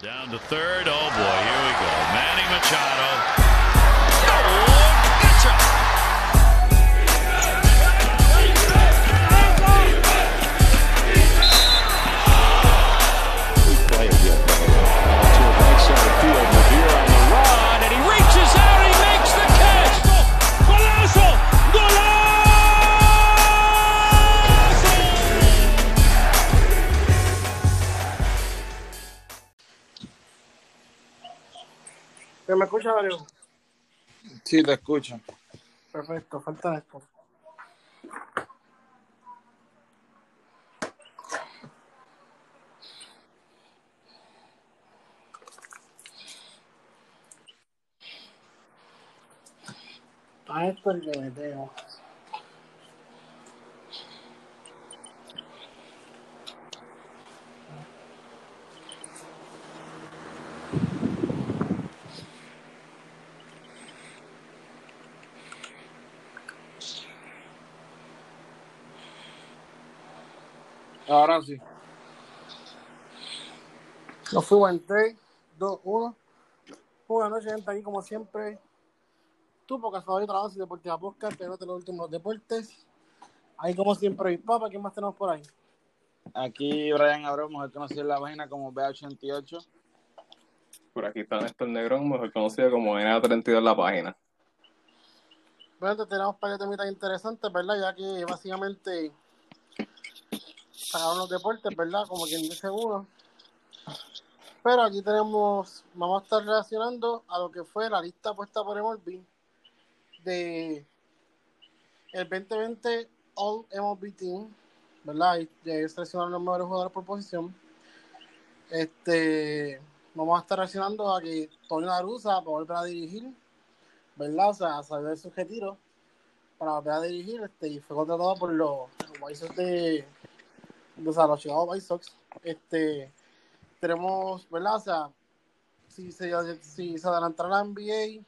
Down to third. Oh boy, here we go. Manny Machado. Oh, gotcha. ¿Me me? Sí, te escucho. Perfecto, falta esto. A esto el que meteo. Ahora sí. Nos fuimos en 3, 2, 1. Buenas noches, gente. Aquí, como siempre, tú, porque soy trabajo y Deportiva Podcast, que no te los últimos deportes. Ahí, como siempre, mi papá. ¿Quién más tenemos por ahí? Aquí Brian Abreu, mejor conocido en la página como B88. Por aquí está Néstor Negrón, mejor conocido como NA32 en la página. Bueno, te tenemos para que temitas interesantes, ¿verdad? Ya que básicamente sacaron los deportes, ¿verdad? Como quien dice uno. Pero aquí tenemos, vamos a estar relacionando a lo que fue la lista puesta por MLB de el 2020 All MLB Team, ¿verdad? Y de seleccionar los mejores jugadores por posición. Este, vamos a estar reaccionando a que Tony La Russa va a volver a dirigir, ¿verdad? O sea, a salir de su retiro para volver a dirigir, este, y fue contratado por los, los de o sea, los Chicago White Sox. Este, tenemos, ¿verdad? O sea, si se, si se adelantara la NBA,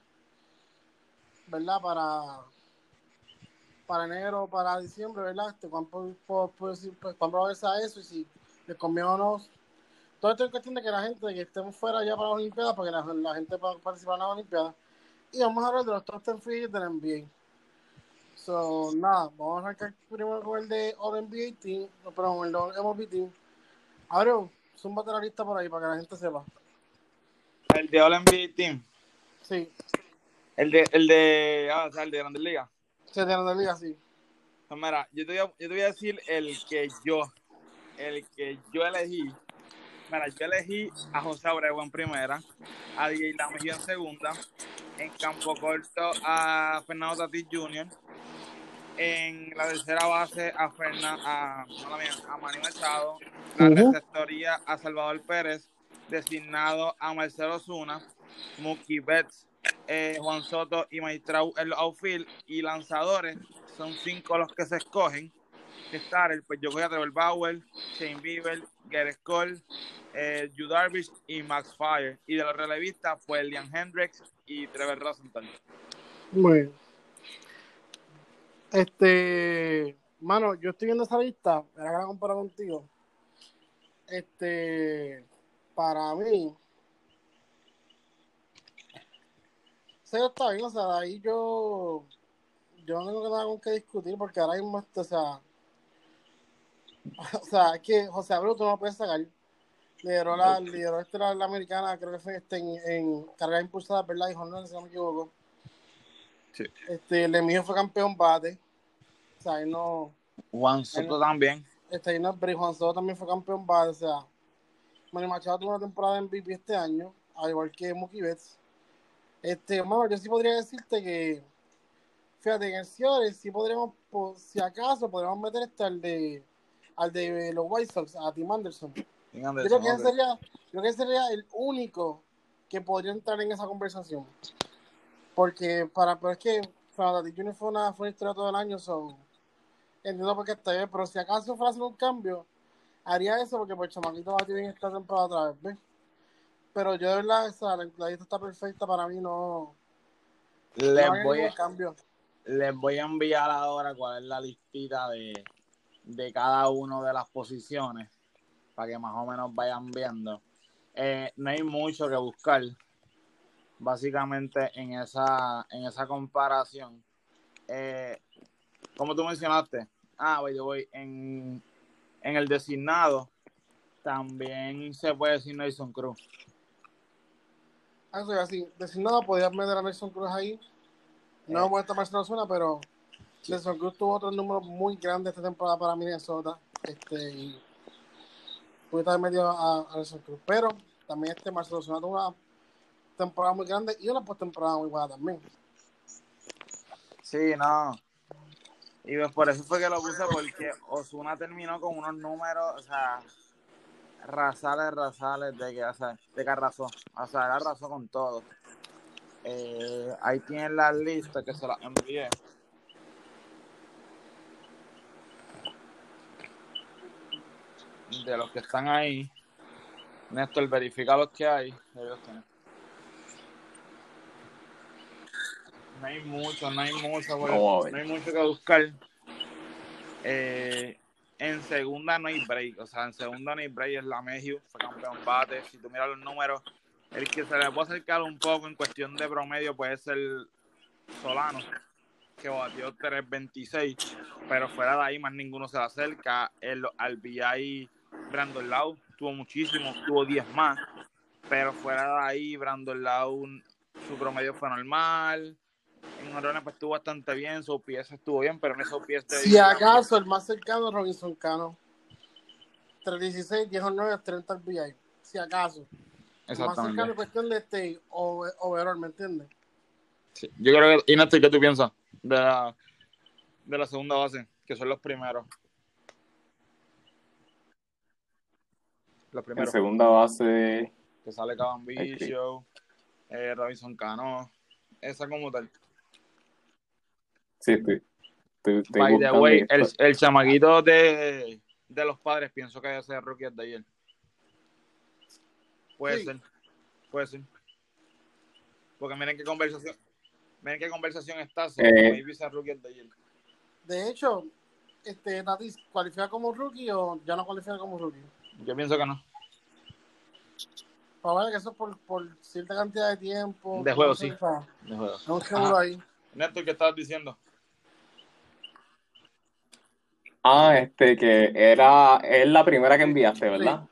¿verdad? Para para enero, para diciembre, ¿verdad? Este, ¿cuánto, va a eso? Y si les conviene o no. Todo esto es cuestión de que la gente, que estemos fuera ya para las Olimpiadas, para que la, la gente pueda participar en las Olimpiadas. Y vamos a hablar de los top 10 free de la NBA. So, nada, vamos a arrancar primero con el de All NBA Team, no, perdón, el de MLB Team. Abreu, zúmbate la lista por ahí para que la gente sepa. El de All NBA Team. Sí, El de, el de, ah, o sea, el de Grandes Ligas. se te la liga, sí. Pues mira, yo te, voy a, yo te voy a decir el que yo, el que yo elegí. Mira, yo elegí a José Abreu en primera, a DJ La Mejía en segunda, en campo corto a Fernando Tatis Jr., en la tercera base a Fernan, a, a Manny Machado, la receptoría a Salvador Pérez, designado a Marcelo Zuna, Mookie Betts, eh, Juan Soto y Maitrau en los outfield y lanzadores son cinco los que se escogen. Starter, pues yo voy a Trevor Bauer, Shane Bieber, Gareth Cole, eh, Yu Darvish y Max Fire. Y de los relevistas, pues Liam Hendricks y Trevor Rosenthal. Bien. Este, mano, yo estoy viendo esa lista, era que la comparo contigo. Este, para mí, sí, está bien, o sea, de ahí yo, yo no tengo nada con que discutir porque ahora mismo, este, o sea, o sea, es que José Abreu tú no lo puedes sacar. Lideró la, lideró este, la, la americana, creo que fue este, en, en carrera impulsada, ¿verdad? Y no si no me equivoco. Sí. Este, Lemillo fue campeón bate. O sea, él no. Juan Soto también. Este, no, pero Juan Soto también fue campeón bate. O sea, Manny Machado tuvo una temporada en MVP este año, al igual que Mookie Betts. Este, hermano, yo sí podría decirte que. Fíjate, en el sí podríamos, po- si acaso, podríamos meter este al de, al de los White Sox, a Tim Anderson. Tim Yo creo que ese ok. sería, yo creo que ese sería el único que podría entrar en esa conversación. Porque para, pero es que Tatis Jr. fue una, fue una historia todo el año, so, entiendo por qué está bien, pero si acaso fuera a hacer un cambio, haría eso porque pues Chamaquito va a bien esta temporada otra vez, ¿ves? Pero yo de verdad, o sea, la, la lista está perfecta para mí, no, Les voy, a, cambio. les voy a enviar ahora cuál es la listita de, de cada una de las posiciones para que más o menos vayan viendo. eh, no hay mucho que buscar, básicamente, en esa, en esa comparación. Eh, como tú mencionaste, ah, voy, voy, en, en el designado también se puede decir Nelson Cruz. Ah, Eso es así. Designado, podías meter a Nelson Cruz ahí. No Eh. hemos vuelto a Marcelo Zuna, pero Nelson Cruz tuvo otros números muy grandes esta temporada para Minnesota. Este, y pudiste haber metido a, a Nelson Cruz. Pero también este Marcelo Zuna tuvo una temporada muy grande y una postemporada muy buena también. Sí, no. Y pues por eso fue que lo puse, porque Osuna terminó con unos números, o sea, rasales, rasales de que, o sea, de que arrasó. O sea, él arrasó con todo. Eh, ahí tienen la lista que se la envié. De los que están ahí. Néstor, verifica los que hay. Ahí los No hay mucho, no hay mucho, ver. no hay mucho que buscar. Eh, en segunda no hay break, o sea, en segunda no hay break, es la Mejiu, fue campeón bate. Si tú miras los números, el que se le puede acercar un poco en cuestión de promedio puede ser Solano, que batió 3.26, pero fuera de ahí más ninguno se le acerca. El, al VI Brandon Lau tuvo muchísimo, tuvo 10 más, pero fuera de ahí Brandon Lau su promedio fue normal. Honrones pues estuvo bastante bien, su pieza estuvo bien, pero en esos pies Si acaso el más cercano es Robinson Cano. 316, 10 9, 30 al VI. Si acaso. El más cercano es cuestión de este over- overall, ¿me entiendes? Sí. Yo creo que, Inés, ¿qué tú piensas de la, de la segunda base? Que son los primeros. Los En primeros. segunda base, Que sale Caban Bicho, eh, Robinson Cano. Esa como tal. Sí, estoy, estoy, estoy By the buscando way, y el, el chamaquito de, de los padres pienso que debe ser rookie de ayer. Puede Sí. ser. Puede ser. Porque miren qué conversación. Miren qué conversación está. So, Eh. rookie de ayer. De hecho, este, Tatis, ¿cualifica como rookie o ya no cualifica como rookie? Yo pienso que no. Ver que eso es por, por cierta cantidad de tiempo. De juego, no sé, sí. De juego. Ahí. Néstor, ¿qué estabas diciendo? Ah, este, que era, es la primera que enviaste, ¿verdad?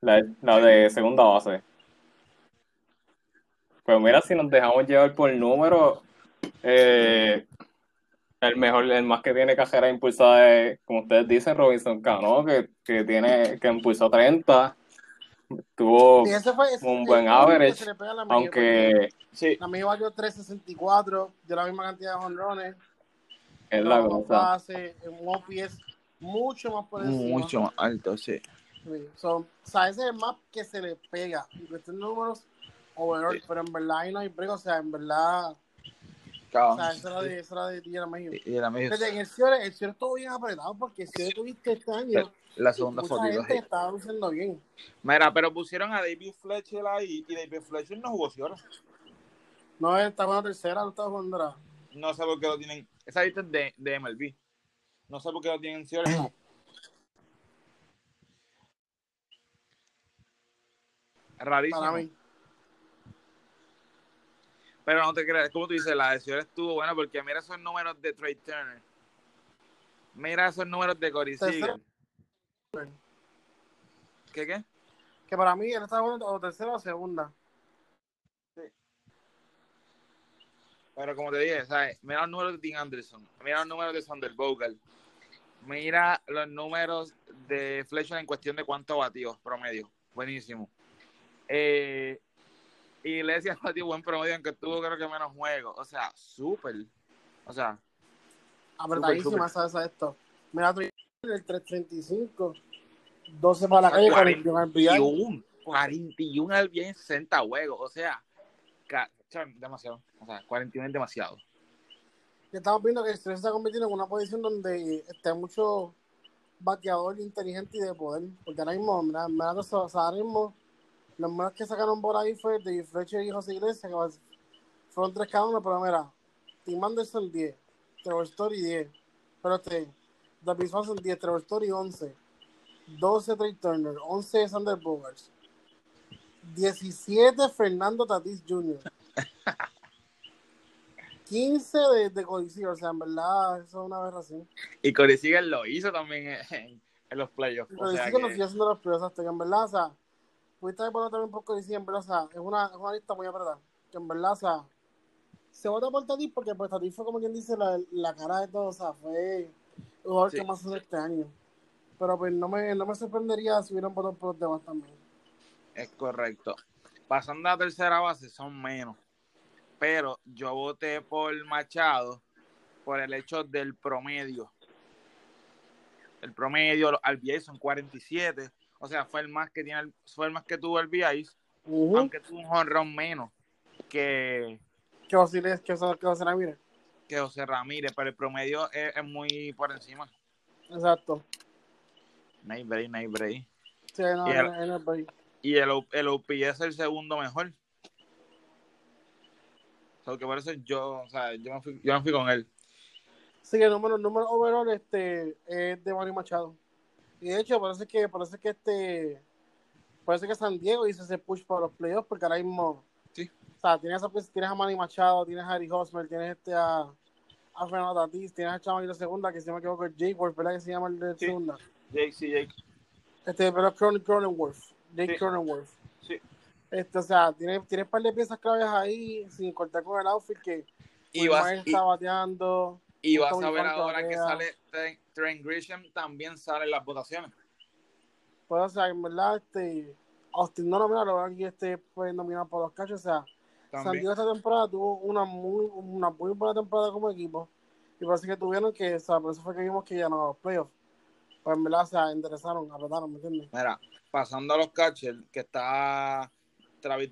La, la de segunda base. Pues mira, si nos dejamos llevar por número, eh, el mejor, el más que tiene carrera impulsada es, como ustedes dicen, Robinson Cano, que, que tiene, que impulsó 30, tuvo, Y ese fue ese- un el buen average, aunque Sí. La México valió 364, dio la misma cantidad de honrones, es la cosa. bases, en un OPS mucho más por encima. Mucho más alto, sí. Sí. So, o sea, ese es el más que se le pega. De números, overall, Sí. pero en verdad ahí no hay break. O sea, en verdad, o Cabrón. sea, eso era de, eso era de Tierra México. Y, misma- Desde en el Ciore, el Ciore estuvo bien apretado porque si Ciore tuviste este año, la segunda gente sí. estaba luciendo bien. Mira, pero pusieron a David Fletcher ahí y David Fletcher no jugó Ciora. No, él estaba en la tercera, no estaba jugando la- No sé por qué lo tienen. Esa lista es de, de MLB. No sé por qué lo tienen Ciora. Rarísimo. para mí. Pero no te creas, como tú dices, la de estuvo buena porque mira esos números de Trey Turner. Mira esos números de Corey. Seager. ¿Qué qué? Que para mí él estaba jugando o tercera o segunda. Pero como te dije, ¿sabes? mira los números de Dean Anderson, mira los números de Sander Vogel, mira los números de Fletcher en cuestión de cuántos batidos promedio. Buenísimo. Eh, Iglesias batió buen promedio, aunque tuvo creo que menos juegos. O sea, súper. O sea, Apretadísima. ¿sabes? esto. Mira, tú el 335, 12 para la calle, 41 al VI. 41, 41 al bien 60 juegos. O sea, demasiado. O sea, 41 es demasiado. Ya estamos viendo que el se está convirtiendo en una posición donde está mucho bateador inteligente y de poder. Porque ahora mismo, mira, mira sea, ahora mismo, los más que sacaron por ahí fue de Fletcher y José Iglesias, que fueron tres cada uno, pero mira, Tim Anderson 10, Trevor Story 10, pero este, David Swanson 10, Trevor Story 11, 12 Trey Turner, 11 Sander Bogarts, 17 Fernando Tatis Jr., 15 de, de Codicil, o sea, en verdad, eso es una aberración. Y Seager lo hizo también en, en los playoffs. Sea que lo sigue haciendo los playoffs hasta que en verdad, o sea, pudiste poner también por Codicil, en verdad, o sea, es una, es una lista muy apretada, que en verdad, o sea, se vota por Tatis porque pues Tatis fue como quien dice la, la cara de todo, o sea, fue el jugador Sí. que más hizo este año. Pero pues no me, no me sorprendería si hubieran votado por los demás también. Es correcto. Pasando a tercera base son menos. Pero yo voté por Machado por el hecho del promedio. El promedio, los RBI son 47. O sea, fue el más que tiene el- fue el más que tuvo el Ujú. aunque tuvo un honrón menos que, Que Osiris, que Osiris, que que José Ramírez, pero el promedio es, es muy por encima. Exacto. No hay break, no hay break. Sí, no, Y el- el país. Y el, el OPS es el segundo mejor. O sea, que por eso yo, o sea, yo me fui, yo me fui con él. Sí, el número, el número overall este, es de Manny Machado. Y de hecho, parece que, parece que este, parece que San Diego hizo ese push para los playoffs, porque ahora mismo, Sí. o sea, tienes a, tienes a Manny Machado, tienes a Harry Hosmer, tienes este a, a Fernando Tatis, tienes a Chaval de segunda, que si no me equivoco es Jake Wolf, ¿verdad? Que se llama el de Sí. segunda. Jake, sí, Jake. Este, pero Cronin, Cronenworth, Jake Sí. Cronenworth. Sí. Este, o sea, tienes, tienes un par de piezas claves ahí, sin cortar con el outfit, que Y vas, está bateando. y vas a ver ahora que sale Trent, Grisham, también sale en las votaciones. Pues, o sea, en verdad, este, Austin no nomina, lo veo aquí, este, fue nominado por los cachos, o sea, San. Diego esta temporada tuvo una muy, una muy buena temporada como equipo, y parece que tuvieron que, o sea, por eso fue que vimos que ya no los playoffs, pues en verdad, o sea, interesaron, apretaron, ¿me entiendes? Mira, pasando a los catchers, que está Travis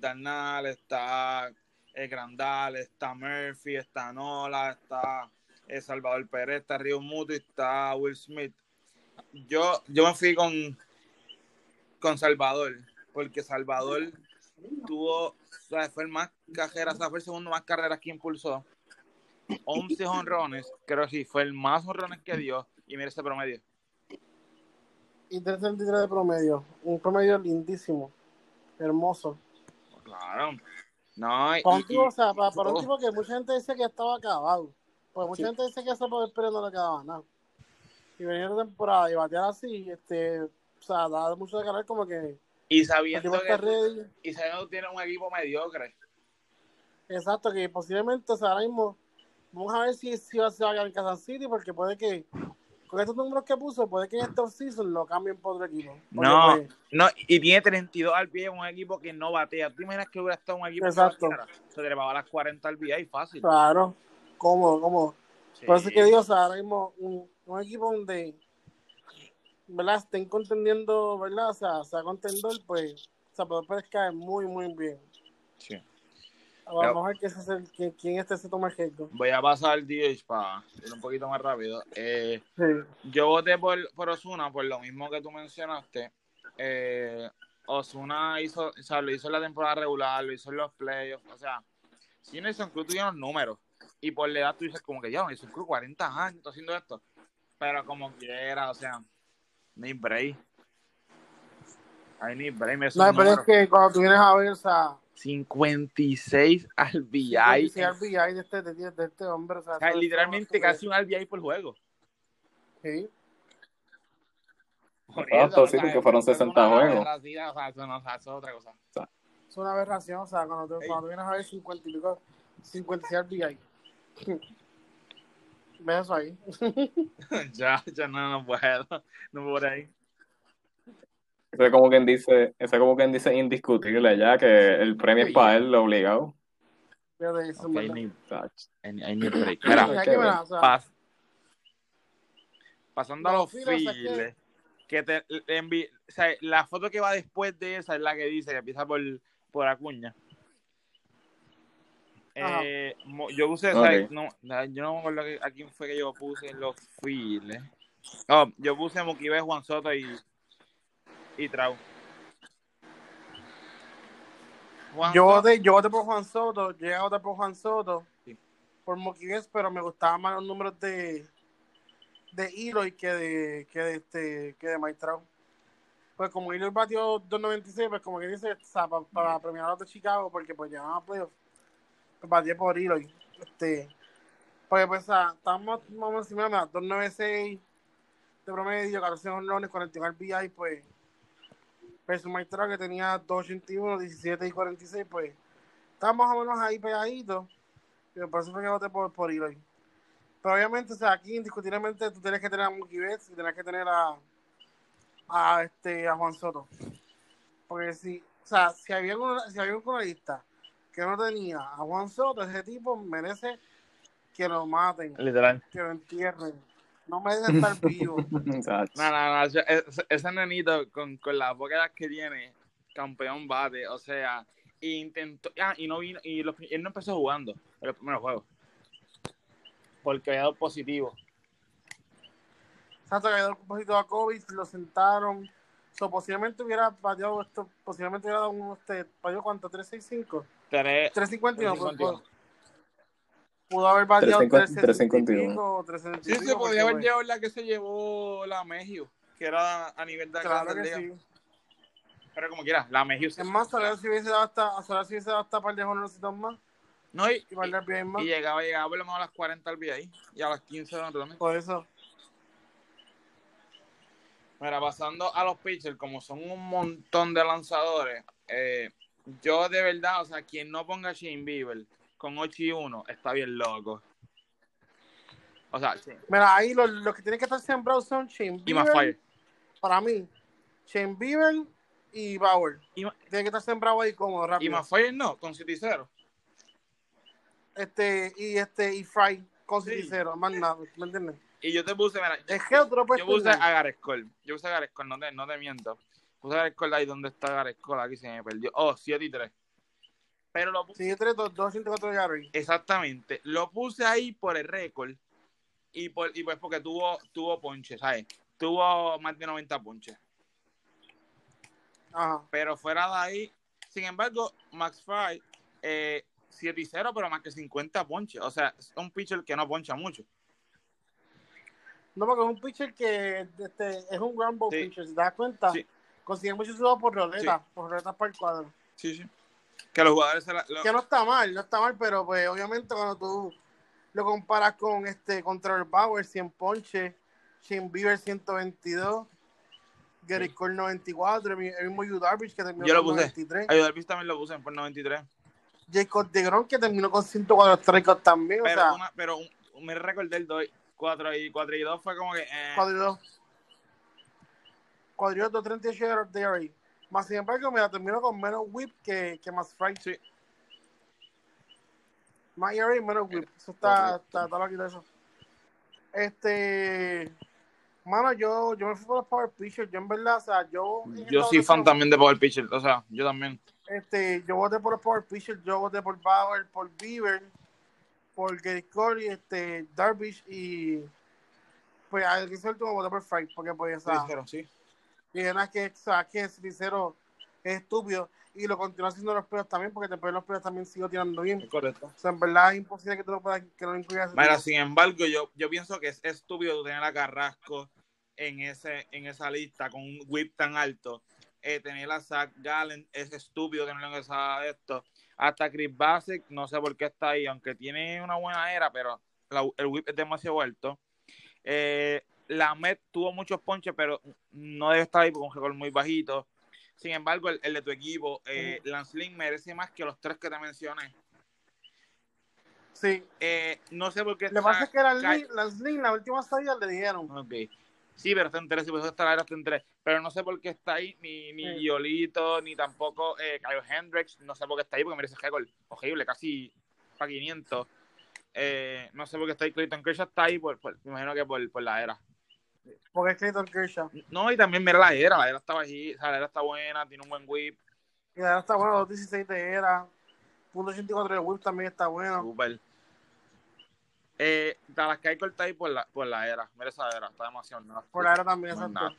está el Grandal, está Murphy, está Nola, está eh, Salvador Pérez, está Río Muto y está Will Smith. Yo, yo me fui con, con Salvador, porque Salvador tuvo, o sea, fue el más carreras, o sea, fue el segundo más carreras que impulsó. 11 honrones, creo que sí, fue el más honrones que dio, y mira ese promedio. Y 333 de promedio, un promedio lindísimo, hermoso. Claro. No, y, tipo, o sea, para, para un todo. tipo que mucha gente dice que estaba acabado, pues mucha Sí. gente dice que ese poder pero no le quedaba nada. Y venir de temporada y batear así, este, o sea, da mucho de ganar como que y sabiendo que ready. y sabiendo que tiene un equipo mediocre. Exacto, que posiblemente, o sea, ahora mismo, vamos a ver si, si va, se va a quedar en Kansas City, porque puede que, con estos números que puso, puede que en este season lo cambien por otro equipo. No, pues, no, y tiene 32 al pie un equipo que no batea. ¿Tú imaginas que hubiera estado un equipo Exacto. que? Se trepaba a las 40 al pie fácil. claro, cómodo, cómodo. Sí. Por eso es que digo, o sea, ahora mismo, un, un equipo donde, ¿verdad? Estén contendiendo, ¿verdad? O sea, sea contendor, pues, o sea, pero Pérez cae muy, muy bien. Sí. Vamos a ver ese es el, quién, quién este se toma el Voy a pasar el DH para ir un poquito más rápido. Eh, Sí. yo voté por, por Osuna por lo mismo que tú mencionaste. Eh, Osuna hizo, o sea, lo hizo en la temporada regular, lo hizo en los playoffs. O sea, si Nelson Cruz tuviera los números y por la edad tú dices como que ya, Nelson Cruz 40 años está haciendo esto. Pero como quiera, o sea, ni break. Hay ni break. me No, pero es que cuando tú vienes a ver, o sea, 56 al RBI de este, de, de este hombre, o sea, O sea, literalmente casi un RBI por juego. Sí. Por Exacto, eso, sí, o sea, porque fueron eso es 60 una juegos. O sea, eso no, o sea, eso es otra cosa. Es una aberración, o sea, cuando tú, Ey. cuando vienes a ver 50 y pico, 56 RBI. ¿Ves eso ahí? ya, ya no, no puedo. No por ahí. Ese es como quien dice, ese es como quien dice indiscutible ya, que el premio es para él, lo obligado. Fíjate, eso, Ok, ¿verdad? ni, ni break. Y Mira, pas- pasando a Los files, que te envi- o sea, la foto que va después de esa es la que dice que empieza por, por Acuña. Eh, yo puse, Ok. ¿sabes? No, no, yo no me acuerdo que- a quién fue que yo puse en los files. Oh, yo puse Moquive, Juan Soto y, y Trau. Juan Yo Soto- voté, yo voté por Juan Soto, llegué a votar por Juan Soto, Sí. por Moquiguez, pero me gustaban más los números de de Eloy que de que de este que de Maitrao. pues como Eloy batió 2.96, pues como que dice, o sea, pa- para premiar a los de Chicago, porque pues llegaban a playoffs, pues batió por Eloy. Este, porque pues, o sea, estamos más o menos similares, 2.96 de promedio, 14 honrones, 41 RBI, pues, versus Mike Trout, que tenía 2.81, 17 y 46, pues, estamos más o menos ahí pegaditos, pero por eso fue que voté por, por Eloy. Pero obviamente, o sea, aquí indiscutiblemente tú tienes que tener a Mookie Betts y tienes que tener a, a, este, a Juan Soto. Porque si, o sea, si había una, si había una lista que no tenía a Juan Soto, ese tipo merece que lo maten, Literal. que lo entierren. No merece estar vivo. No, no, no. Ese, ese- ese nenito con, con la poca edad que tiene, campeón bate, o sea, intentó. Ah, y no vino. Y los- él no empezó jugando en los primeros juegos. Porque había dado positivo. Santo que dio un poquito a COVID, lo sentaron. So, posiblemente hubiera bateado esto, posiblemente hubiera dado un, este, ¿bateó cuánto? 365. Tres- 351, pues, 351. Pues, pudo haber bateado 350, 351 Sí, se podía haber llevado la que se llevó la Mejio, que era a nivel de Claro que sí. Pero como quiera, la Mejio se- Es más, Soler si hubiese dado hasta, Soler si hubiese dado hasta par de honrositos más No, y, y par de bien más. y llegaba, llegaba por lo menos a las 40 al ahí y a las 15 de también. Por eso. Mira, pasando a los pitchers, como son un montón de lanzadores, eh, yo de verdad, o sea, quien no ponga a Shane Bieber con 8 y 1 está bien loco. O sea, sí. Mira, ahí los, los que tienen que estar sembrados son Shane Y Bieber. Maguire. Para mí, Shane Bieber y Bauer. Y, Ma- Tienen que estar sembrados ahí y rápido. Maguire no, con 7 y 0. Este, y este, y Fry con Sí. cero, más nada, ¿me entiendes? Y yo te puse, mira, Es que otro yo puse a Gareth Cole. Yo puse a Gareth Cole, no te, no te miento. Puse a Gareth Cole ahí donde está Gareth Cole, aquí se me perdió. Oh, 7 y 3. Pero lo puse Sí, 3, 2, 204 de Gary. Exactamente. Lo puse ahí por el récord y, por, y pues porque tuvo, tuvo ponche, ¿sabes? Tuvo más de 90 ponches. Ajá. Pero fuera de ahí, sin embargo, Max Fry, eh, 7 y 0, pero más que 50 ponches. O sea, es un pitcher que no poncha mucho. No, porque es un pitcher que este, es un ground ball Sí. pitcher, si te das cuenta. Sí. Consigue muchos juegos por roleta, por roleta para el cuadro. Sí, sí. Que los jugadores se la, lo- Que no está mal, no está mal, pero pues obviamente cuando tú lo comparas con este contra el Bauer, 100 ponches, Shane Bieber 122, Gary Cole 94, el mi- el mismo Yu Darvish que terminó Yo lo con puse. 93, Ay, Darvish también lo puse por 93. Jacob DeGrom que terminó con 104 strikeouts también, Pero, o sea, una, pero un, me recordé el 2, 4 y, 4 y 2 fue como que. eh, cuadrillo. Cuadrillo 238 de ERA. Más sin embargo, mira, terminó con menos whip que, que más Frank. Sí. Más ERA y menos whip. Eso está, está, está loquito eso. Este. Mano, yo, yo me fui por los Power Pitchers. Yo en verdad, o sea, yo. yo soy fan también de Power Pitcher. O sea, yo también. Este, yo voté por los Power Pitchers. Yo voté por Bauer, por Bieber, por Gary Cole, este, Darvish y. Pues al que último voté por Frank. Porque, pues, o sea. Pero sí. Y nada, que, o sea, que es sincero, es estúpido. Y lo continúa haciendo los pelos también, porque después los pelos también sigo tirando bien. Es correcto. O sea, en verdad es imposible que tú lo puedas, que no incluyas. Mira, sin embargo, yo, yo pienso que es estúpido tú tener a Carrasco en ese en esa lista con un whip tan alto. Eh, tener a Zach Gallen es estúpido tenerlo en esa esto. Hasta Chris Basic, no sé por qué está ahí, aunque tiene una buena era, pero la- el whip es demasiado alto. Eh, la Met tuvo muchos ponches, pero no debe estar ahí porque un récord muy bajito. Sin embargo, el, el de tu equipo, eh, Lance Lynn merece más que los tres que te mencioné. Sí. Eh, no sé por qué Lo que pasa es que las Lin, la última salida le dijeron. Ok. Sí, pero está en tres, si puede estar ahora está en tres. Pero no sé por qué está ahí, ni, ni Sí. Yolito, ni tampoco eh, Kyle Hendricks. No sé por qué está ahí, porque merece récord horrible, casi para 500. Eh, no sé por qué está ahí. Clayton Kershaw está ahí, por, por- me imagino que por, por la era. Porque es Clayton Kershaw. No, y también mira la era, la era está sea, la era está buena, tiene un buen whip. Y ahora está bueno, 2.16 de era. Punto 84 de whip también está bueno. Super. Eh, Keuchel está ahí por la, por la era. Mira esa era, está demasiado nasty. Por la era también, exacto.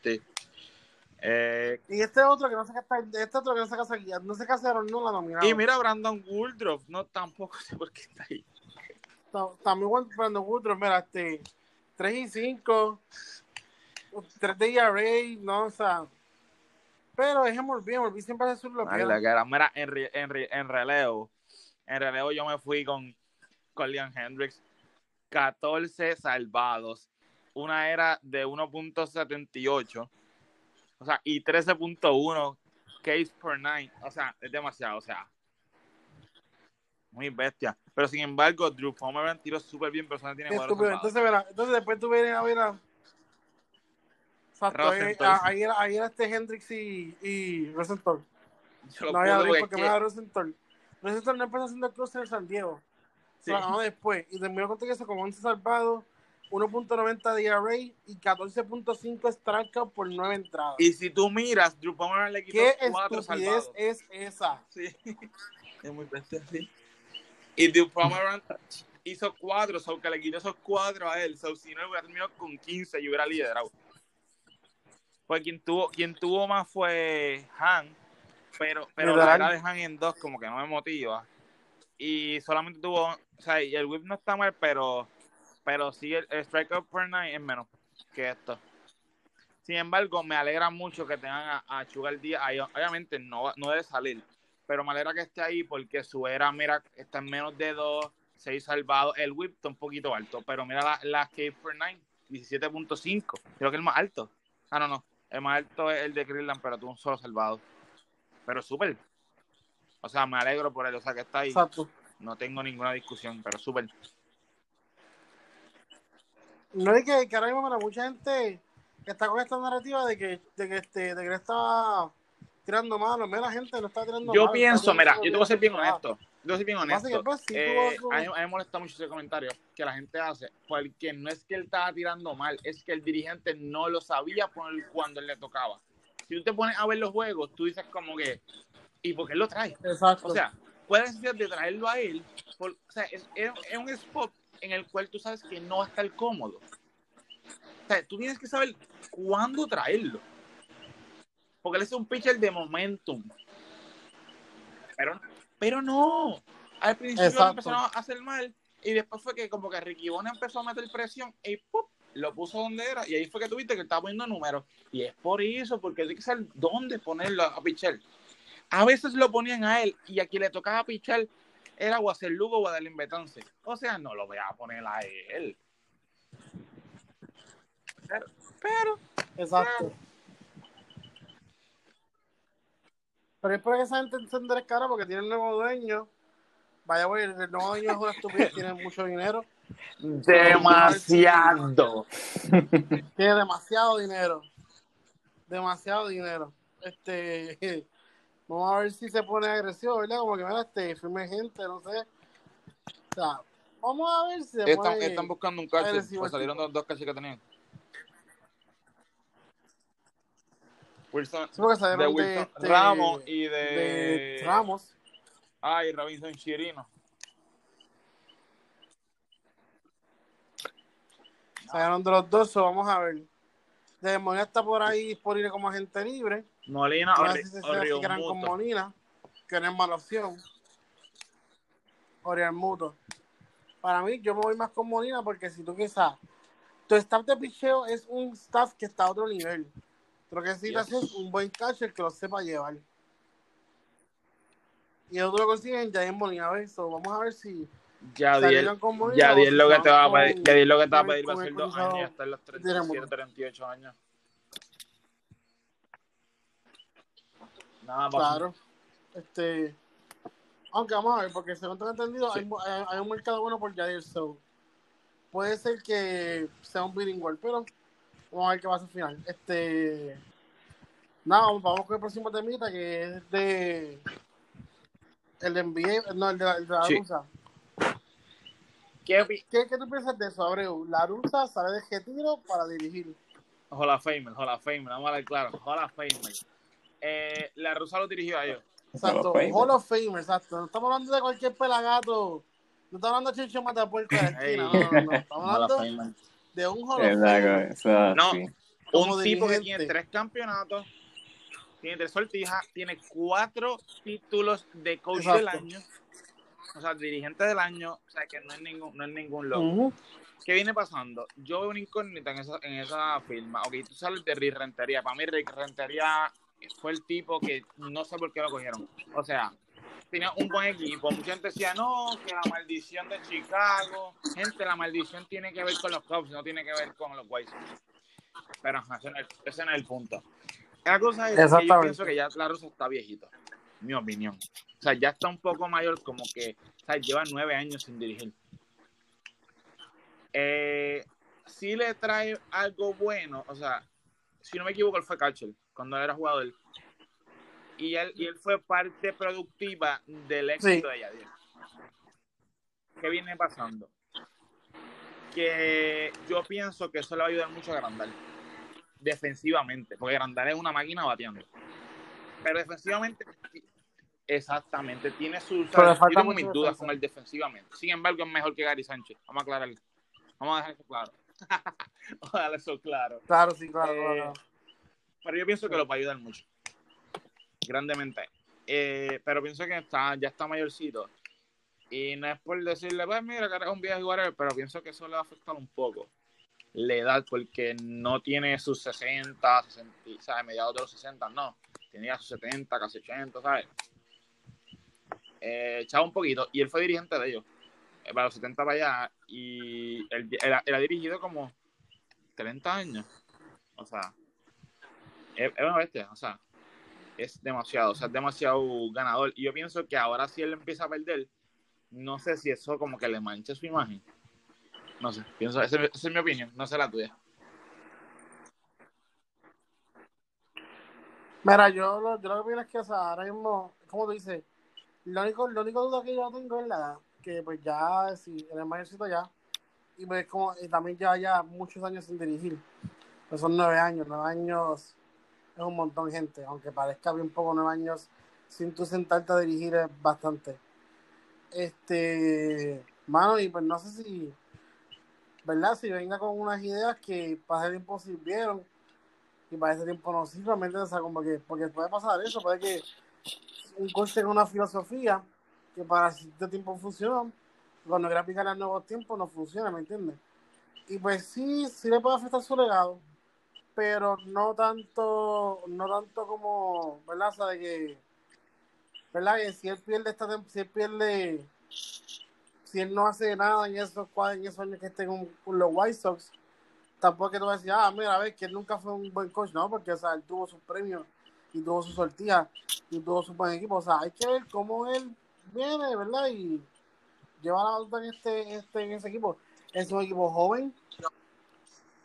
Eh, Y este otro que no sé qué está, este otro que no sé qué hacer, no qué hacer, no la nominaron. y mira Brandon Woodruff, no tampoco sé por qué está ahí. Está, está muy bueno Brandon Woodruff, mira, este, 3 y 5, 3 de ERA, no, o sea, Pero es MLB, MLB siempre hace su era. Mira, en, en, en relevo, en relevo yo me fui con, con Leon Hendricks. 14 salvados. Una era de 1.78. O sea, y 13.1 case per nine. O sea, es demasiado. O sea, muy bestia. Pero sin embargo, Drew Pomeranz tiró súper bien, pero tiene. Entonces, verá, entonces después tú vienes a ver a. Exacto, ahí, ah, ahí era, ahí era este Hendrix y, y Rosenthal. No voy a puedo abrir porque que- me da Rosenthal. Rosenthal no empezó haciendo cruce en San Diego. Sí. Ganó después. Y terminó con eso con 11 salvados, 1.90 de ERA y 14.5 strikeout por 9 entradas. Y si tú miras, Drew Pomeranz le quitó ¿Qué cuatro estupidez salvados. es esa? Sí, es muy bestia, sí. Y Drew Pomeranz hizo cuatro, so que le quitó esos cuatro a él. So, si no, hubiera terminado con 15 y hubiera liderado. Pues quien tuvo, quien tuvo más fue Han, pero, pero la era de Han en dos como que no me motiva. Y solamente tuvo, o sea, y el whip no está mal, pero, pero sí el, el strikeout per nine es menos que esto. Sin embargo, me alegra mucho que tengan a, a Sugar Díaz ahí. Obviamente no, no debe salir, pero me alegra que esté ahí porque su era, mira, está en menos de 2, 6 salvados. El whip está un poquito alto, pero mira la, la K per 9, 17.5. Creo que el más alto. Ah, no, no. El más alto es el de Cleveland, pero tuvo un solo salvado. Pero súper. O sea, me alegro por él. O sea, que está ahí. Exacto. No tengo ninguna discusión, pero súper. No es que, que ahora mismo para mucha gente está con esta narrativa de que, de que, este, de que le estaba tirando malo. Mira, la gente no está tirando Yo malo, pienso, está mira, yo te voy a ser bien bien. honesto. Yo ser bien honesto. pues, Eh, a, mí, a mí me molesta mucho ese comentario que la gente hace, porque no es que él estaba tirando mal, es que el dirigente no lo sabía poner cuando él le tocaba. Si tú te pones a ver los juegos, tú dices como que, ¿y por qué él lo trae? Exacto. O sea, puedes ser de traerlo a él, por- o sea, es, es- un spot en el cual tú sabes que no va a estar cómodo. O sea, tú tienes que saber cuándo traerlo. Porque él es un pitcher de momentum. Pero, pero no. Al principio Exacto. lo empezaron a hacer mal y después fue que como que Ricky Bones empezó a meter presión y ¡pum! lo puso donde era y ahí fue que tuviste que estaba poniendo números. Y es por eso, porque hay que saber dónde ponerlo a pichar. A veces lo ponían a él y a quien le tocaba pichar era o hacer Lugo o Adelín Betance. O sea, no lo voy a poner a él. Pero, pero Exacto. Pero es porque esa gente encender es cara porque tiene el nuevo dueño. Vaya, güey, el nuevo dueño es una estupidez, tiene mucho dinero. demasiado. Tiene demasiado dinero. Demasiado dinero. Este. Vamos a ver si se pone agresivo, ¿verdad? Como que, mira, este, firme gente, no sé. O sea, vamos a ver si se Están, pone. están buscando un agresivo pues salieron los dos catchers que tenían. Wilson, Sí, de salieron de, Wilson este, Ramos y de, de Ramos. Ay, Robinson Chirino. Salieron de los dos, so vamos a ver. De Molina está por ahí disponible como agente libre. Molina No o, sé Ri- si se o se Río quedan con Muto. Molina, que no es mala opción. Oriel Muto. Para mí, yo me voy más con Molina porque si tú quizás tu staff de picheo es un staff que está a otro nivel. Lo que necesitas Yes. es un buen catcher que lo sepa llevar. Y eso tú lo consigues en Jair Molina. a ver, so, vamos a ver si Yadiel, con Molina. Yadiel lo que te va a con- pedir, Yadiel lo que te va a con- pedir va a con ser el dos años y hasta los de 37, Muto. 38 años. Nada. Claro. Este. Aunque vamos a ver, porque según tengo entendido, hay, hay- hay un mercado bueno por Jair So. Puede ser que sea un bilingual, pero vamos a ver qué pasa al final. Este. Nada, vamos, vamos con el próximo temita que es de. El de NBA, no, el de la, el de la Sí. rusa. ¿Qué ¿Qué, ¿Qué tú piensas de eso, Abreu? La rusa sale de retiro para dirigir. Hall of Famer, Hall of Famer, vamos a hablar claro, Hall of Famer. Eh, la rusa lo dirigió a ellos. Exacto, Hall of Famer. Exacto. No estamos hablando de cualquier pelagato. No estamos hablando de Chicho Matapuerco de la esquina. Ey. No, no, no. Estamos hablando. De un Hall of Fame. No. Un tipo que tiene tres campeonatos, tiene tres sortijas, tiene cuatro títulos de coach Exacto. del año, o sea, dirigente del año, o sea, que no es ningún, no es ningún loco. Ujú. ¿Qué viene pasando? Yo veo una incógnita en esa, en esa firma. Ok, tú sales de Rick Rentería. Para mí, Rick Rentería fue el tipo que no sé por qué lo cogieron. O sea, tenía un buen equipo. Mucha gente decía, no, que la maldición de Chicago. Gente, la maldición tiene que ver con los Cubs, no tiene que ver con los White Sox. Pero ese no es, ese no es el punto. La cosa es que yo pienso que ya La Rosa está viejito, mi opinión. O sea, ya está un poco mayor, como que, o sea, lleva nueve años sin dirigir. Eh, sí le trae algo bueno, o sea, si no me equivoco, él fue catcher cuando era jugador. Y él, y él fue parte productiva del éxito de Yadier. ¿Qué viene pasando? Que yo pienso que eso le va a ayudar mucho a Grandal. Defensivamente, porque Grandal es una máquina bateando. Pero defensivamente, exactamente, tiene sus. Mis dudas con él defensivamente. Sin embargo, es mejor que Gary Sánchez. Vamos a aclararlo. Vamos a dejar eso claro. Vamos a dejar eso claro. Claro, sí, claro, Eh, claro. Pero yo pienso que lo va a ayudar mucho. Grandemente. Eh, pero pienso que está, ya está mayorcito. Y no es por decirle, pues mira, que eres un viejo whatever, pero pienso que eso le va a afectar un poco. La edad, porque no tiene sus 60, 60, ¿sabes? Mediados de los 60, no. Tenía sus 70, casi 80, ¿sabes? Eh, echaba un poquito. Y él fue dirigente de ellos. eh, para los 70 para allá. Y él, él él ha dirigido como 30 años. O sea, es, es una bestia, o sea, es demasiado, o sea, es demasiado ganador. Y yo pienso que ahora si él empieza a perder, no sé si eso como que le manche su imagen. No sé, pienso, esa, es- mi opinión, no sé la tuya. Mira, yo lo, yo lo que opino es que, ahora mismo, como tú dices, lo único, lo único duda que yo tengo es la edad, que pues ya, si en el mayorcito ya, y pues como, y también ya, ya muchos años sin dirigir, pues son nueve años, nueve años es un montón de gente, aunque parezca bien poco, nueve años sin tú sentarte a dirigir es bastante. Este, mano, y pues no sé si, ¿verdad? Si venga con unas ideas que para ese tiempo sirvieron y para ese tiempo no sirve, ¿me entiendes? O sea, como que, porque puede pasar eso, puede que un coach tenga una filosofía que para cierto tiempo funciona, cuando quiera aplicar a nuevos tiempos no funciona, ¿me entiendes? Y pues sí, sí le puede afectar su legado, pero no tanto, no tanto como, ¿verdad? O sea, de que, ¿verdad? Que si él pierde esta si él pierde, si él no hace nada en esos cuadros, en esos años que esté con, los White Sox, tampoco que tú vas a decir, ah, mira, a ver, que él nunca fue un buen coach, no, porque, o sea, él tuvo sus premios y tuvo su sortija y tuvo su buen equipo, o sea, hay que ver cómo él viene, ¿verdad? Y lleva la batuta en este, este, en ese equipo. Es un equipo joven,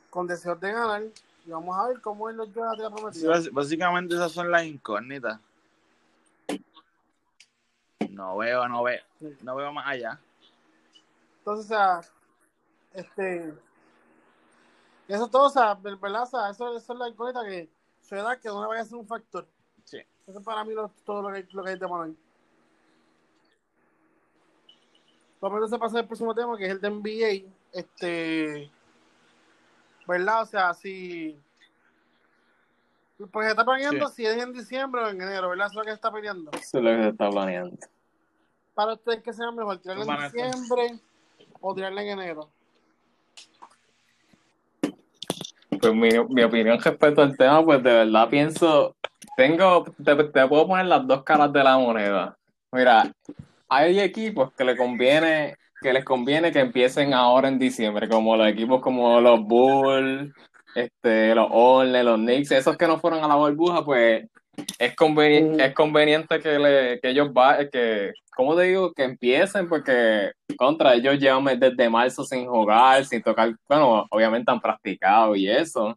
con deseos de ganar, y vamos a ver cómo los lleva a la Sí, prometida. bás- básicamente esas son las incógnitas. No veo, no veo, no veo más allá. Entonces, o sea, este, eso todo, o sea, ¿verdad? O sea, eso, eso es la incógnita que su edad que no vaya a ser un factor. Sí. Eso para mí lo, todo lo que, lo que hay de poner. Vamos a pasar al próximo tema, que es el de NBA. Este, ¿verdad? O sea, si. Pues se está planeando si es en diciembre o en enero, ¿verdad? Eso es lo que se está peleando. Eso es lo que se está planeando. Para ustedes, ¿qué será mejor? ¿Tirarla en diciembre o tirarla en enero? Pues mi, mi opinión respecto al tema, pues de verdad pienso, tengo, te, te puedo poner las dos caras de la moneda. Mira, hay equipos que le conviene, que les conviene que empiecen ahora en diciembre, como los equipos como los Bulls, este, los Hornets, los Knicks, esos que no fueron a la burbuja, pues es conveniente, Mm. es conveniente que, le, que ellos vayan, que, ¿cómo te digo? Que empiecen, porque contra ellos llevan desde marzo sin jugar, sin tocar, bueno, obviamente han practicado y eso,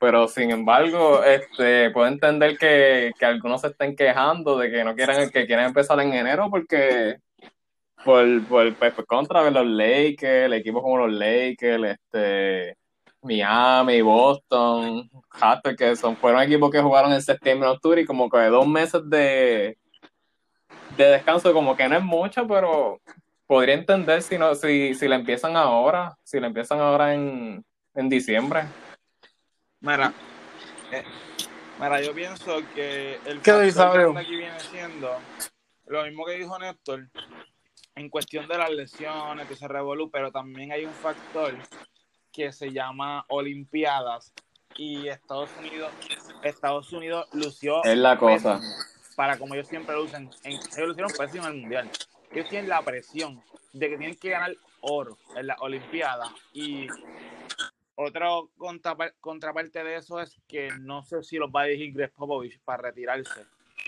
pero sin embargo, este, puedo entender que, que algunos se estén quejando de que no quieren, que quieren empezar en enero porque por, por, pues, por contra de los Lakers, equipos como los Lakers, este, Miami, Boston, Raptors, que son, fueron equipos que jugaron en septiembre, octubre y como que dos meses de, de descanso, como que no es mucho, pero podría entender si no, si, si la empiezan ahora, si la empiezan ahora en, en diciembre. Mira, eh, mira, yo pienso que el grande aquí viene siendo lo mismo que dijo Néstor en cuestión de las lesiones, que se revolú, pero también hay un factor que se llama Olimpiadas y Estados Unidos Estados Unidos lució Es la cosa. para como ellos siempre lucen. En, ellos lucieron pésimo en el Mundial. Ellos tienen la presión de que tienen que ganar oro en la Olimpiada. Y contrapar- contraparte de eso es que no sé si los va a dirigir Greg Popovich para retirarse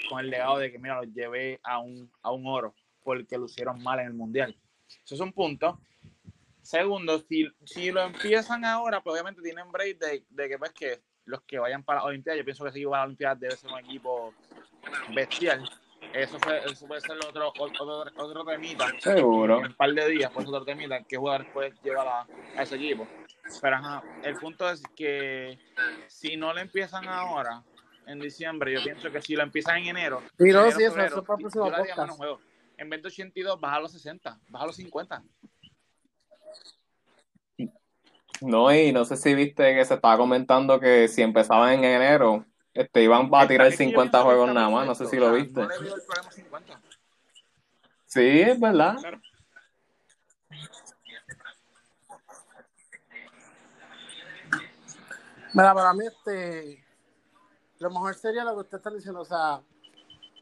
con el legado de que, mira, los llevé a un, a un oro porque lucieron mal en el Mundial. Eso es un punto. Segundo, si, si lo empiezan ahora, pues obviamente tienen break de, de que, pues, que los que vayan para la Olimpiada, yo pienso que si va a la Olimpiada debe ser un equipo bestial. Eso, fue, eso puede ser otro, otro, otro temita Seguro. en un par de días, pues otro temita, qué jugadores puedes llevar a, a ese equipo. Pero ajá, el punto es que si no le empiezan ahora, en diciembre, yo pienso que si lo empiezan en enero, Sí, no, enero, sí, eso- febrero, eso para el próximo podcast. En vez de 82, baja a los 60, baja a los 50. No, y no sé si viste que se estaba comentando que si empezaban en enero, este, iban a tirar Es que yo 50 pienso que juegos nada más. No sé si lo viste. No le veo el problema 50. Sí, es verdad. Claro. Mira, para mí, este, lo mejor sería lo que usted está diciendo, o sea,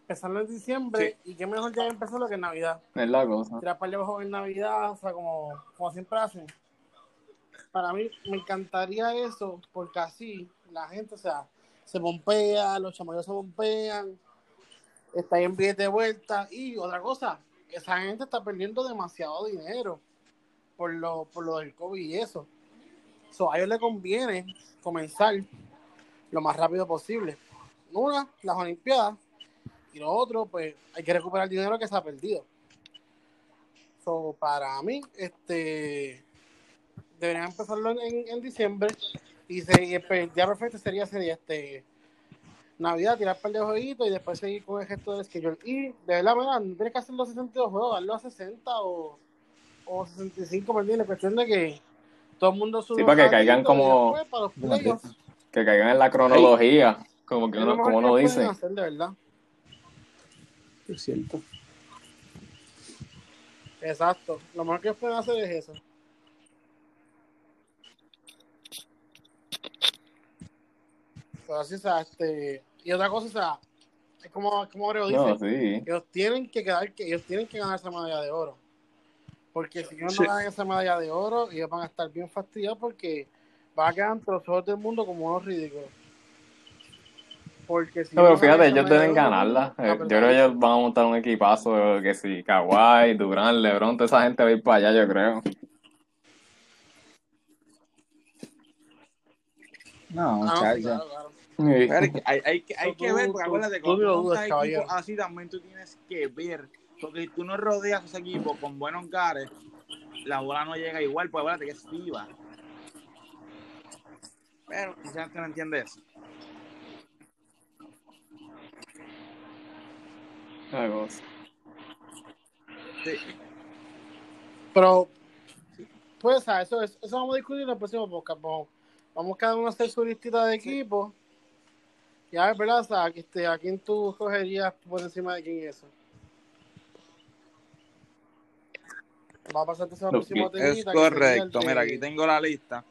empezarlo en diciembre y qué mejor ya empezarlo que en Navidad. Es la cosa. Tirar para abajo en Navidad, o sea, como, como siempre hacen. Para mí, me encantaría eso, porque así la gente, o sea, se pompea, los chamados se pompean, está ahí en billete de vuelta. Y otra cosa, esa gente está perdiendo demasiado dinero por lo, por lo del COVID y eso. So, a ellos les conviene comenzar lo más rápido posible. Una, las Olimpiadas, y lo otro, pues hay que recuperar el dinero que se ha perdido. So, para mí, este deberían empezarlo en, en diciembre y, se, y el día perfecto sería sería este Navidad, tirar un par de jueguitos y después seguir con el gesto de schedule. Y de verdad, mira, no tienes que hacer los 62 juegos, darlo a 60 o, o 65, ¿me entiendes? Cuestión de que todo el mundo sube Sí, para que caigan como- para los. Que caigan en la cronología, como que uno, como uno dice. hacer, de verdad. Es cierto. Exacto. Lo mejor que pueden hacer es eso. Pero así, o sea, este... Y otra cosa, o sea, es como, como Aureo dice, No, sí. ellos tienen que quedar, que ellos tienen que ganar esa medalla de oro. Porque si ellos Sí. no ganan esa medalla de oro, ellos van a estar bien fastidiados porque van a quedar ante los ojos del mundo como unos ridículos. Porque si No, pero fíjate, ellos deben ganarla. la Eh, Yo creo que ellos van a montar un equipazo, que si Kawhi, Durán, LeBron, toda esa gente va a ir para allá, yo creo. No, Ah, sí. Pero hay, que- hay, hay que, hay que ver, porque acuérdate, tú cuando tú caballero. equipos así, también tú tienes que ver, porque si tú no rodeas ese equipo con buenos gares, la bola no llega igual, pues acuérdate que es FIBA. Pero mucha gente no entiende eso. Una cosa. Sí. Pero, pues, a eso, eso vamos a discutir en el próximo podcast. Vamos, vamos cada uno a hacer su listita de equipos. Y a ver, ¿verdad? O sea, que este, ¿a quién tú escogerías por encima de quién eso? Vamos a pasar que- temita. Es correcto, mira, aquí tengo la lista.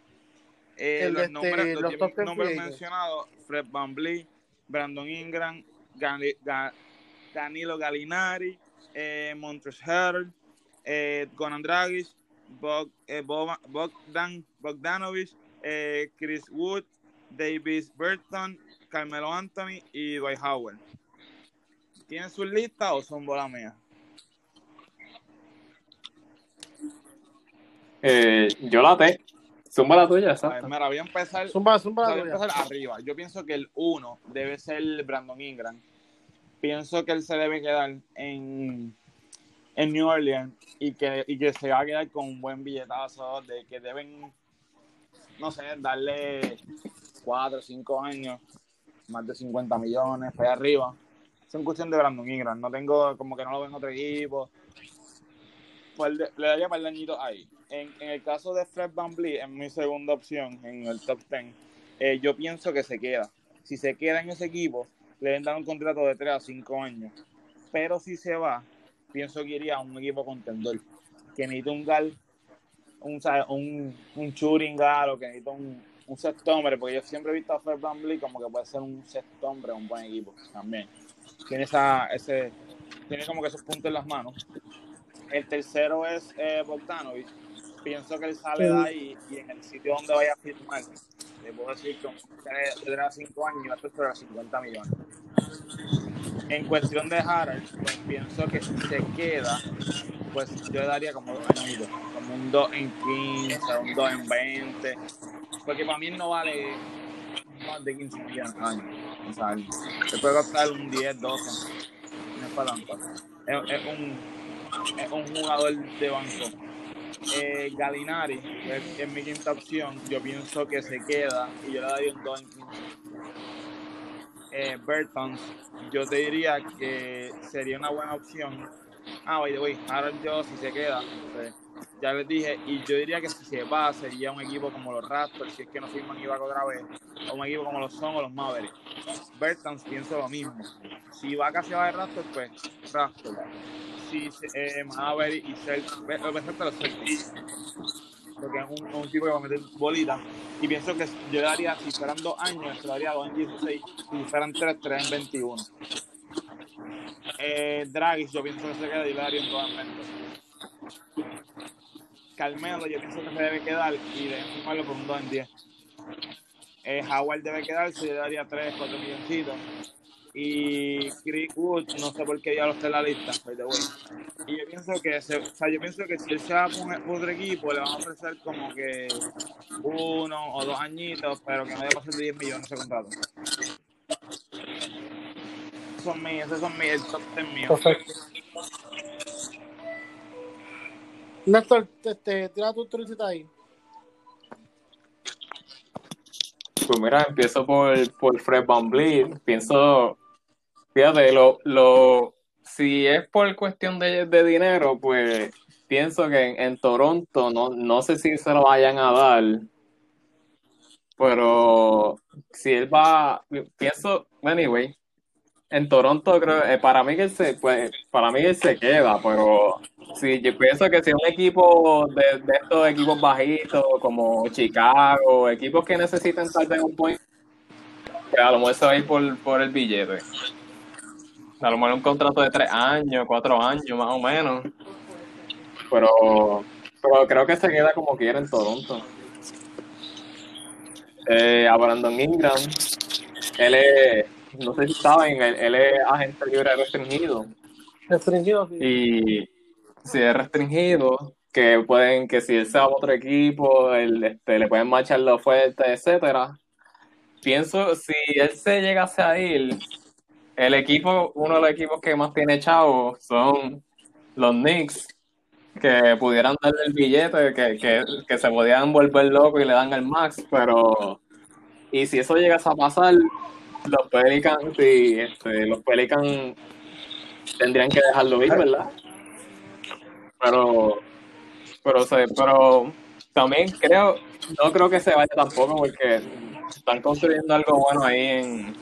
Eh, los este, nombres, los los mencionados, Fred Van Brandon Ingram, Gali- Ga- Danilo Gallinari, eh, Montrezl Harrell, eh, Goran Dragic, Bog- eh, Boba- Bogdan Bogdanovich, eh, Chris Wood, Davis Burton, Carmelo Anthony y Dwight Howard. ¿Tienen su lista o son bola mía? Eh, yo la te. Zumba la tuya, A ver, exacto. mira, voy a empezar. Zumba, zumba O la sea, voy a empezar arriba. Yo pienso que el 1 debe ser Brandon Ingram. Pienso que él se debe quedar en, en New Orleans y que, y que se va a quedar con un buen billetazo de que deben, no sé, darle 4 o 5 años, más de 50 millones, para arriba. Es en cuestión de Brandon Ingram. No tengo, como que no lo veo en otro equipo. Pues le, daría para el añito ahí. En, en el caso de Fred Van es mi segunda opción en el top 10. Eh, yo pienso que se queda. Si se queda en ese equipo, le deben dar un contrato de 3 a 5 años. Pero si se va, pienso que iría a un equipo contendor. Que necesita un gal, un, un, un shooting gal o que necesita un, un sexto hombre, porque yo siempre he visto a Fred VanVleet como que puede ser un sexto hombre un buen equipo también. Tiene esa, ese, tiene como que esos puntos en las manos. El tercero es eh. Pienso que él sale de ahí y en el sitio donde vaya a firmar, le puedo decir que tendrá 5 años y costar 50 millones. En cuestión de Harold, pues pienso que si se queda, pues yo le daría como añitos, como un 2 en 15, un 2 en 20, porque para mí no vale más de 15 millones al año. O sea, se puede costar un 10, 12, no es para tanto. Es, es un, es un jugador de banco. Eh, Galinari es, mi quinta opción. Yo pienso que se queda y yo le daría un 2 en 15 eh, Bertons, yo te diría que sería una buena opción. Ah, by the way, Harold yo si se queda, ya les dije, y yo diría que si se va sería un equipo como los Raptors, si es que no firman Ibaka otra vez, o un equipo como los Son o los Mavericks. Bertans pienso lo mismo. Si Ibaka se va de Raptors, pues Raptors. Si eh, Maverick y Celtics, los Celtics porque es un, un, tipo que va a meter bolita. Y pienso que yo daría, si fueran dos años, se le daría dos en 16, si fueran tres, tres en 21. Eh, Draghi, yo pienso que se queda y le daría 2 en 20. Carmelo, yo pienso que se debe quedar y deben firmarlo por un 2 en 10. Eh, Howard debe quedarse y le daría 3, 4 milloncitos. Y Chris Wood, no sé por qué ya lo está en la lista, by the way. Y yo pienso que se, o sea, yo pienso que si él se va por otro equipo, le van a ofrecer como que uno o dos añitos, pero que no debe pasar de 10 millones ese contrato. Esos son mis, esos son mis, el top 10 mío. Perfecto. Néstor, este, tira tu tricita ahí. Pues mira, empiezo por, por Fred Van. Pienso, fíjate, lo, lo, si es por cuestión de, de dinero, pues pienso que en, en, Toronto, no, no sé si se lo vayan a dar, pero si él va, pienso, anyway, en Toronto creo, eh, para mí que él se, pues, para mí él se queda, pero sí, yo pienso que si un equipo de, de estos equipos bajitos como Chicago, equipos que necesitan tal vez un point, a lo mejor se va a ir por, por el billete. A lo mejor un contrato de tres años, cuatro años más o menos. Pero, pero creo que se queda como quiera en Toronto. Eh, a Brandon Ingram, él es, no sé si saben, él, él es agente libre restringido. Restringido, sí. Y si es restringido, que pueden, que si él se va a otro equipo, él, este, le pueden marchar la oferta, etcétera. Pienso, si él se llegase a ir, el equipo, uno de los equipos que más tiene chavo son los Knicks, que pudieran darle el billete, que, que, que se podían volver locos y le dan el max, pero y si eso llegase a pasar, los Pelicans, sí, este, los Pelicans tendrían que dejarlo ir, ¿verdad? Pero, pero, pero también creo, no creo que se vaya tampoco porque están construyendo algo bueno ahí en,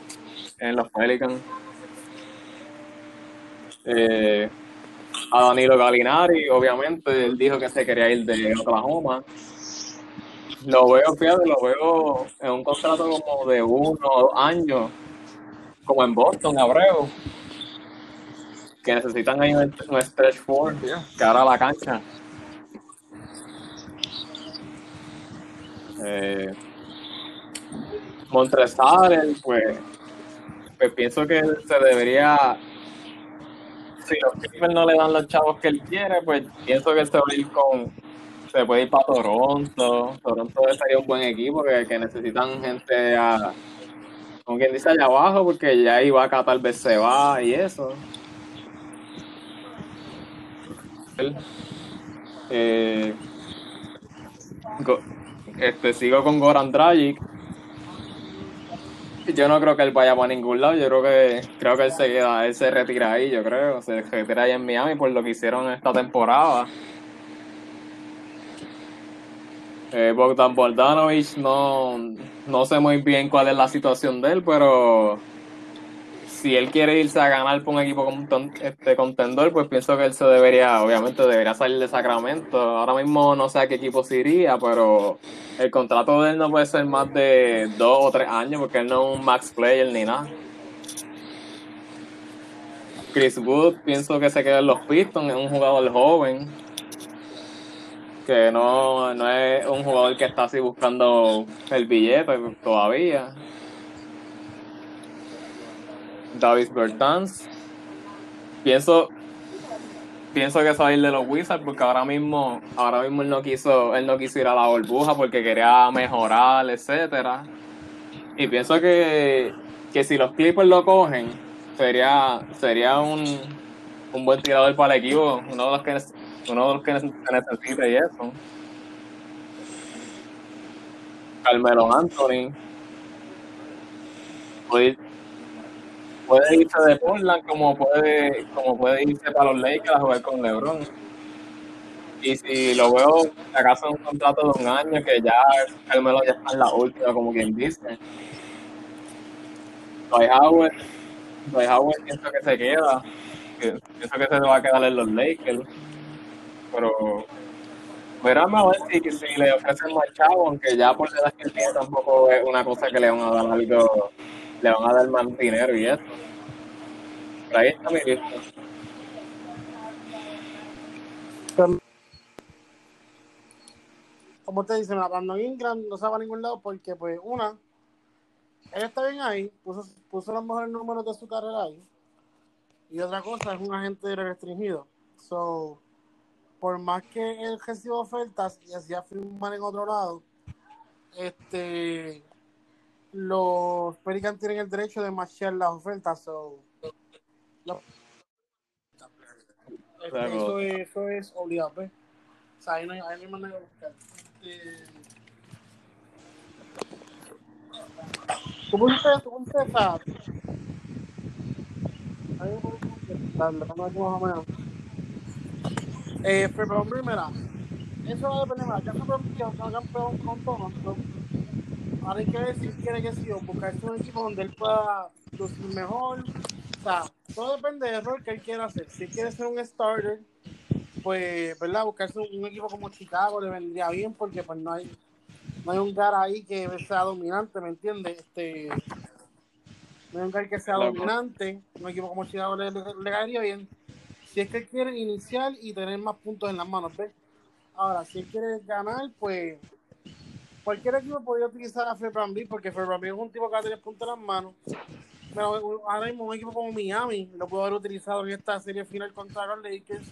en los Pelicans. Eh, a Danilo Galinari, obviamente, él dijo que se quería ir de Oklahoma. Lo veo, fíjate, lo veo en un contrato como de uno o dos años, como en Boston, Abreu, que necesitan ahí un, stretch four, que ahora la cancha. Eh, Montresal, pues, pues pienso que se debería si los Clippers no le dan los chavos que él quiere, pues pienso que él se va a ir con. Se puede ir para Toronto. Toronto sería un buen equipo que, necesitan gente a. Como quien dice allá abajo, porque ya Ibaka tal vez se va y eso. Eh, este, sigo con Goran Dragic. Yo no creo que él vaya para ningún lado, yo creo que creo que él se él se retira ahí, yo creo, se retira ahí en Miami por lo que hicieron esta temporada. Eh, Bogdan Bogdanovich no, no sé muy bien cuál es la situación de él, pero si él quiere irse a ganar por un equipo con, este, contendor, pues pienso que él se debería, obviamente debería salir de Sacramento. Ahora mismo no sé a qué equipo se iría, pero el contrato de él no puede ser más de dos o tres años porque él no es un max player ni nada. Chris Wood pienso que se queda en los Pistons, es un jugador joven, que no, no es un jugador que está así buscando el billete todavía. David Bertans. Pienso, pienso que salir de los Wizards porque ahora mismo, ahora mismo él no quiso, él no quiso ir a la burbuja porque quería mejorar, etcétera. Y pienso que, que si los Clippers lo cogen, sería, sería un, un buen tirador para el equipo, uno de los que uno de los que necesita y eso. Carmelo Anthony. Puede irse de Portland como puede, como puede irse para los Lakers a jugar con LeBron. Y si lo veo, acaso un contrato de un año que ya Carmelo ya está en la última, como quien dice. Dwight Howard, Dwight Howard pienso que se queda. Pienso que se va a quedar en los Lakers pero verán a ver si, si le ofrecen más chavo, aunque ya por la edad que tiene tampoco es una cosa que le van a dar algo, le van a dar más dinero y eso. Ahí está mi lista. Como te dicen, Brandon Ingram no se va a ningún lado porque, pues, una, él está bien ahí, puso, puso los mejores números de su carrera ahí. Y otra cosa, es un agente restringido. So, por más que él reciba ofertas y hacía firmar en otro lado, este los Pelicans tienen el derecho de marchar las ofertas. So, lo- este, eso, es, eso es obligado. ¿ves? O sea, ahí no hay, ahí no hay manera de buscar. Este, ¿Tú pusiste, tú pusiste esa? Ahí me pusiste, dale, vamos a ver más o menos. Eh, pero mira, eso va a depender, mira, ya se campeón con Toronto. Ahora hay que ver si quiere que sí, o buscarse un equipo donde él pueda lucir mejor. O sea, todo depende del rol que él quiera hacer. Si él quiere ser un starter, pues, ¿verdad? Buscarse un, un equipo como Chicago le vendría bien porque pues no hay, no hay un gar ahí que sea dominante, ¿me entiendes? Este, no hay un gar que sea Claro. dominante, un equipo como Chicago le, le, le caería bien. Si es que él quiere iniciar y tener más puntos en las manos, ¿ves? Ahora, si él quiere ganar, pues cualquier equipo podría utilizar a VanVleet porque VanVleet es un tipo que va a tener puntos en las manos. Pero ahora mismo un equipo como Miami lo pudo haber utilizado en esta serie final contra los Lakers,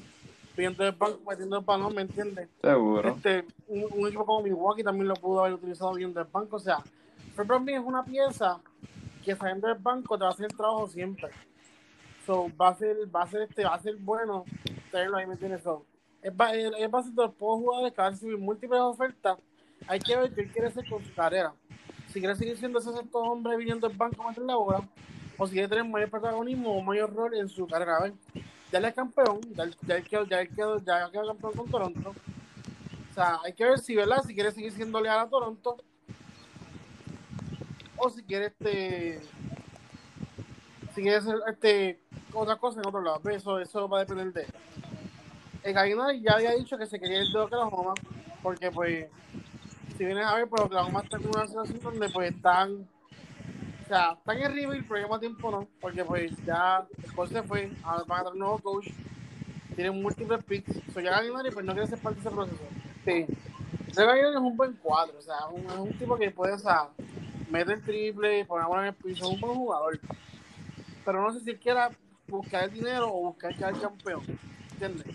pidiendo el banco, metiendo el balón, ¿me entiendes? Seguro. Este, un, un equipo como Milwaukee también lo pudo haber utilizado bien del banco. O sea, VanVleet es una pieza que saliendo del banco te va a hacer el trabajo siempre. So, va a ser, va a ser este, va a ser bueno tenerlo ahí, ¿me entiendes? So, es, ba- es, es base de los pocos jugadores que van a recibir múltiples ofertas. Hay que ver qué quiere hacer con su carrera. Si quiere seguir siendo ese sexto hombre viniendo del banco a meter la bola, o si quiere tener mayor protagonismo o mayor rol en su carrera. A ver, ya él es campeón, ya él, ya quedó, ya quedó, ya quedó campeón con Toronto. O sea, hay que ver si, ¿verdad? Si quiere seguir siendo leal a Toronto. O si quiere este. Si quiere hacer este, otra cosa en otro lado. Pero Eso, eso va a depender de él. El Gallinari ya había dicho que se quería ir de Oklahoma. Porque, pues, si vienes a ver, pues Oklahoma está en una situación donde, pues, están. O sea, están en pero mismo tiempo no. Porque, pues, ya el coach se fue. Ahora van a tener un nuevo coach. Tienen múltiples picks. So, ya Gallinari, pues, no quiere ser parte de ese proceso. Sí. Ese es un buen cuadro. O sea, es un tipo que puede, o sea, meter triple, poner bola en el piso. Es un buen jugador. Pero no sé si quiera buscar el dinero o buscar quedar campeón. ¿Entiendes?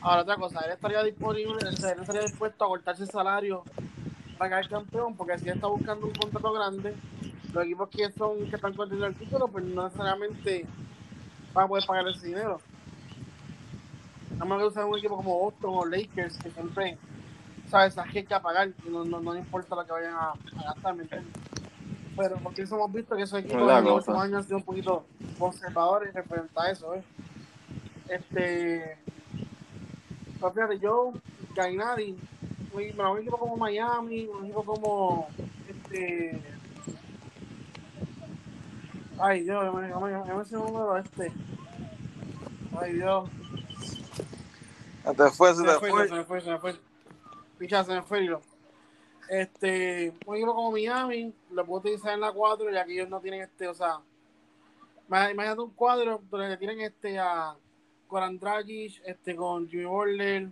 Ahora, otra cosa, él estaría disponible, o sea, él estaría dispuesto a cortarse el salario quedar campeón, porque si él está buscando un contrato grande, los equipos que son que están contendiendo el título, pues no necesariamente van a poder pagar ese dinero. A menos que usar un equipo como Boston o Lakers, que siempre, ¿sabes? Que hay que pagar y no, no, no importa lo que vayan a, a gastar, ¿me entiendes? Pero porque eso hemos visto que esos equipos en los últimos años han sido un poquito conservadores referente a eso, ¿eh? Este. Pues fíjate, yo, Gainari, un, un equipo como Miami, un equipo como. Este. Ay, Dios, yo me, yo me, yo me el número este. Ay, Dios. Se te fue, se te me fue, se me fue, se me fue. Picha, se me fue hilo. Este, un equipo como Miami lo puedo utilizar en la 4 ya que ellos no tienen este, o sea, ima- imagínate un cuadro donde tienen este a Goran Dragic, este con Jimmy Butler,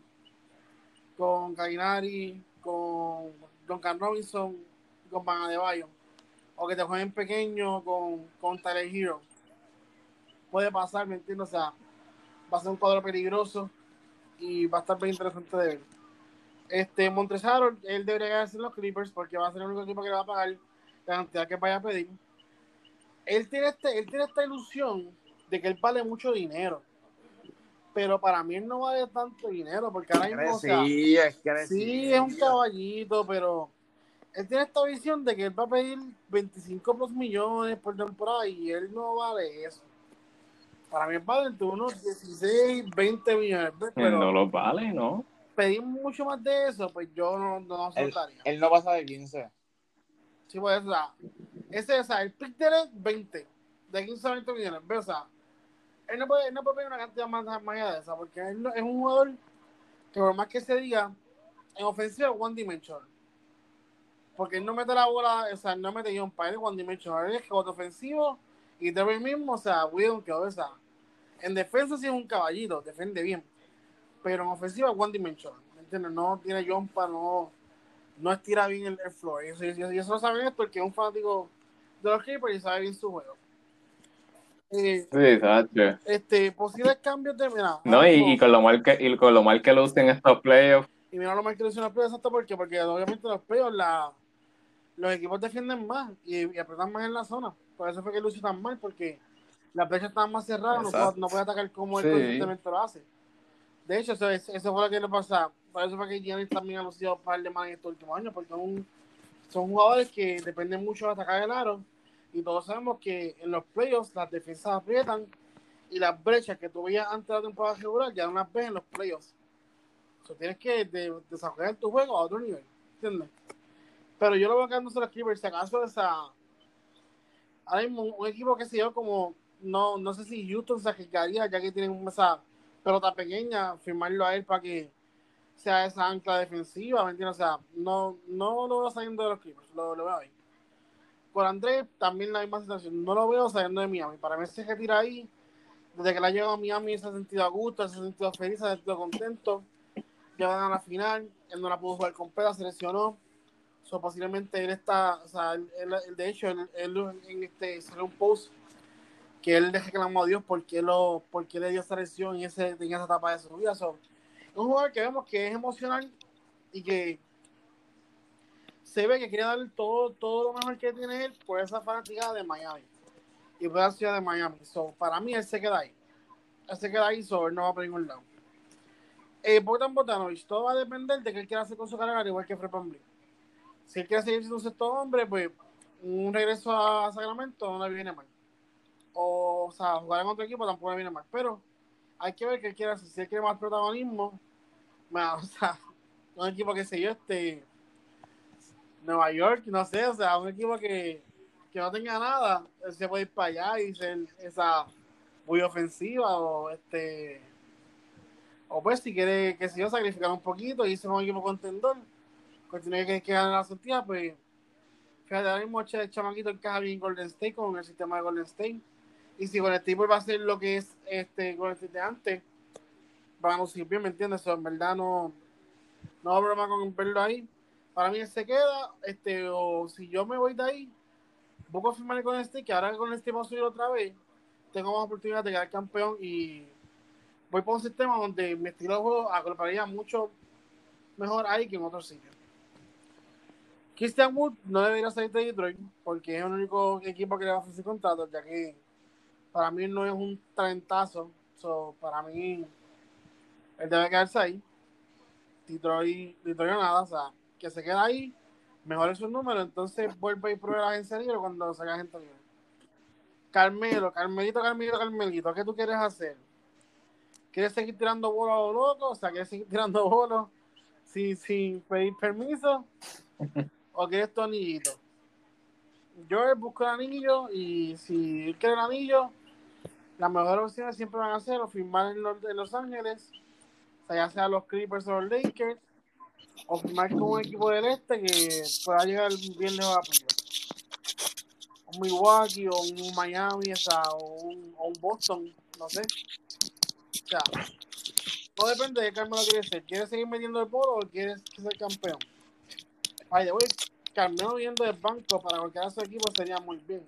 con Gainari, con Duncan Robinson, con Van Adebayo, o que te jueguen pequeño con, con Tyler Hero. Puede pasar, ¿me entiendes? O sea, va a ser un cuadro peligroso y va a estar bien interesante de ver. Este, Montresaro, él debería quedarse en los Clippers porque va a ser el único equipo que le va a pagar la cantidad que vaya a pedir. Él tiene, este, él tiene esta ilusión de que él vale mucho dinero. Pero para mí él no vale tanto dinero porque ahora mismo, o sea, Sí, es que sí, es un caballito, pero él tiene esta visión de que él va a pedir 25 plus millones por temporada y él no vale eso. Para mí él vale entre unos 16, 20 millones. ¿ves? Pero no lo vale, ¿no? pedir mucho más de eso, pues yo no, no Él, soltaría. él no pasa de 15. Sí, pues, o sea, ese, o sea, el pick de él es 20, de 15 a 20 millones, ¿ves? O sea, él no puede, él no puede pedir una cantidad más, más allá de esa, porque él no- es un jugador que por más que se diga, en ofensiva one dimensional. Porque él no mete la bola, o sea, no mete él es one dimensional. Él es que ofensivo y ve mismo, o sea, Will, que o sea, en defensa sí es un caballito, defiende bien. Pero en ofensiva one dimensional, ¿me entiendes? No tiene jumpa, no, no estira bien el, el floor. Y eso, lo sabe esto, el que es un fanático de los Clippers y sabe bien su juego. Eh, Sí, este, posibles cambios de, mira, No, y, y con lo mal que, y con lo mal que lucen estos playoffs, Y mira lo mal que lo hicieron los playoffs, exacto, porque, porque obviamente los playoffs, la, los equipos defienden más y, y apretan más en la zona. Por eso fue que lució tan mal, porque la brecha estaba más cerrada, no puede, Exacto. no puede atacar como él Sí. constantemente lo hace. De hecho, eso, eso fue lo que le pasa. Por eso fue que Giannis también ha lucido un par de más en estos últimos años, porque son, son jugadores que dependen mucho de atacar el aro. Y todos sabemos que en los playoffs las defensas aprietan y las brechas que tú veías antes de la temporada regular ya no las ves en los playoffs. O tienes que de- desarrollar tu juego a otro nivel, ¿entiendes? Pero yo lo veo quedándose los Clippers, si acaso esa ahora mismo un, equipo que se yo como no, no sé si Houston se arriesgaría ya que tienen esa pelota pequeña, firmarlo a él para que sea esa ancla defensiva, ¿me entiendes? O sea, no, no lo veo saliendo de los Clippers, lo, lo veo ahí. Con Andrés también la misma situación, no lo veo saliendo de Miami. Para mí se retira ahí, desde que la ha a Miami se ha sentido a gusto, se ha sentido feliz, se ha sentido contento. Llegan a la final, él no la pudo jugar completa, se lesionó. So, posiblemente él está, o sea, él, él- de hecho, él, él en este, salió un post que él le reclamó a Dios porque lo, porque le dio esa lesión en, ese, en esa etapa de su vida. So, un jugador que vemos que es emocional y que se ve que quiere dar todo, todo lo mejor que tiene él por esa fanática de Miami y por la ciudad de Miami. So, para mí él se queda ahí. Él se queda ahí, so, no va por ningún lado. Eh, Bogdan Bogdanovic, todo va a depender de qué él quiera hacer con su carrera, al igual que Fred VanVleet. Si él quiere seguir siendo un sexto hombre, pues un regreso a Sacramento no le viene mal. O, o sea, jugar en otro equipo tampoco le viene mal. Pero hay que ver qué él quiere hacer. Si él quiere más protagonismo, bueno, o sea, un equipo que sé yo, este, Nueva York, no sé, o sea, un equipo que, que no tenga nada, se puede ir para allá y ser esa muy ofensiva o este o pues si quiere que se yo sacrificar un poquito y ser un equipo contendor. Pues tiene que, que ganar la sortija pues fíjate ahora mismo el chamaquito encaja bien en Golden State con el sistema de Golden State. Y si Golden State vuelve a hacer lo que es este Golden State de antes van a lucir bien, ¿me entiendes? So, en verdad no no problema con verlo ahí para mí él se queda este o si yo me voy de ahí busco firmar con este que ahora con este va a subir otra vez tengo más oportunidad de quedar campeón y voy por un sistema donde mi estilo de juego agruparía mucho mejor ahí que en otros sitios. Christian Wood no debería salir de Detroit porque es el único equipo que le va a ofrecer contrato, ya que para mí no es un talentazo. So, para mí, él debe quedarse ahí. Detroit, Detroit nada, o sea, que se queda ahí, mejore su número, entonces vuelve y pruebe la agencia libre cuando salga gente libre. Carmelo, Carmelito, Carmelito, Carmelito, ¿qué tú quieres hacer? ¿Quieres seguir tirando bolos a lo loco? O sea, ¿quieres seguir tirando bolos sin, sin pedir permiso? ¿O quieres tu anillito? Joel busca el anillo y si él quiere el anillo, las mejores opciones siempre van a ser o firmar en los, en Los Ángeles, o sea, ya sea los Clippers o los Lakers, o firmar con un equipo del este que pueda llegar bien lejos a. Un Milwaukee o un Miami, o, sea, o, un, o un Boston, no sé. O sea, todo depende de qué Carmelo quiere ser. ¿Quiere seguir metiendo el polo o quiere ser campeón? Ay, de hoy, Carmelo viendo del banco para cualquiera de su equipo sería muy bien.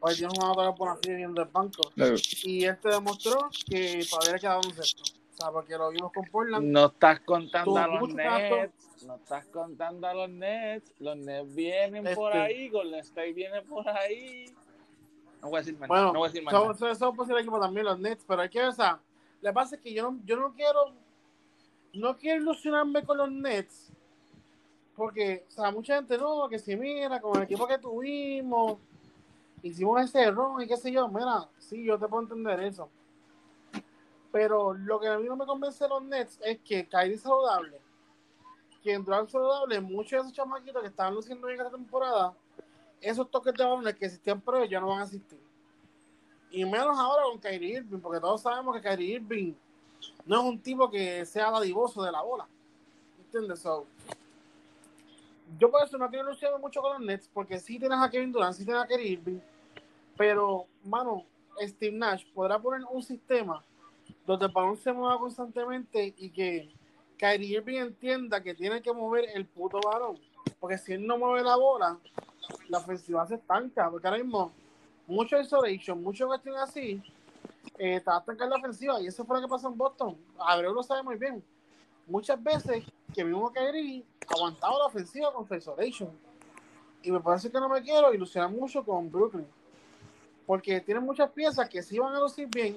Porque tiene un jugador por así viendo del banco. Claro. Y este demostró que todavía le quedaba un sexto. Sea, porque lo vimos con Portland. No estás contando a los Nets. No estás contando a los Nets. Los Nets vienen por Este. ahí. Golden State viene por ahí. No voy a decir más. Bueno, no voy a decir más. eso, nada. eso, eso puede ser el equipo también, los Nets, pero hay que, o sea, lo que pasa es que yo no, yo no quiero, no quiero ilusionarme con los Nets, porque, o sea, mucha gente no, que si mira, con el equipo que tuvimos, hicimos ese error y qué sé yo, mira, sí, yo te puedo entender eso. Pero lo que a mí no me convence de los Nets es que Kyrie saludable, que entró al saludable, muchos de esos chamaquitos que estaban luciendo bien esta temporada, esos toques de balones que existían previos ya no van a existir. Y menos ahora con Kyrie Irving, porque todos sabemos que Kyrie Irving no es un tipo que sea dadivoso de la bola. ¿Entiendes? Yo por eso no quiero ilusionarme mucho con los Nets, porque sí tienes a Kevin Durant, sí tienes a Kyrie Irving, pero, mano, Steve Nash podrá poner un sistema donde el balón se mueva constantemente y que Kyrie Irving entienda que tiene que mover el puto balón. Porque si él no mueve la bola, la ofensiva se estanca. Porque ahora mismo, mucho isolation, mucho cuestión así, eh, te va a estancar la ofensiva. Y eso fue lo que pasó en Boston. Abreu lo sabe muy bien. Muchas veces que mismo Kyrie aguantaba la ofensiva con isolation. Y me parece que no me quiero ilusionar mucho con Brooklyn. Porque tienen muchas piezas que sí van a lucir bien,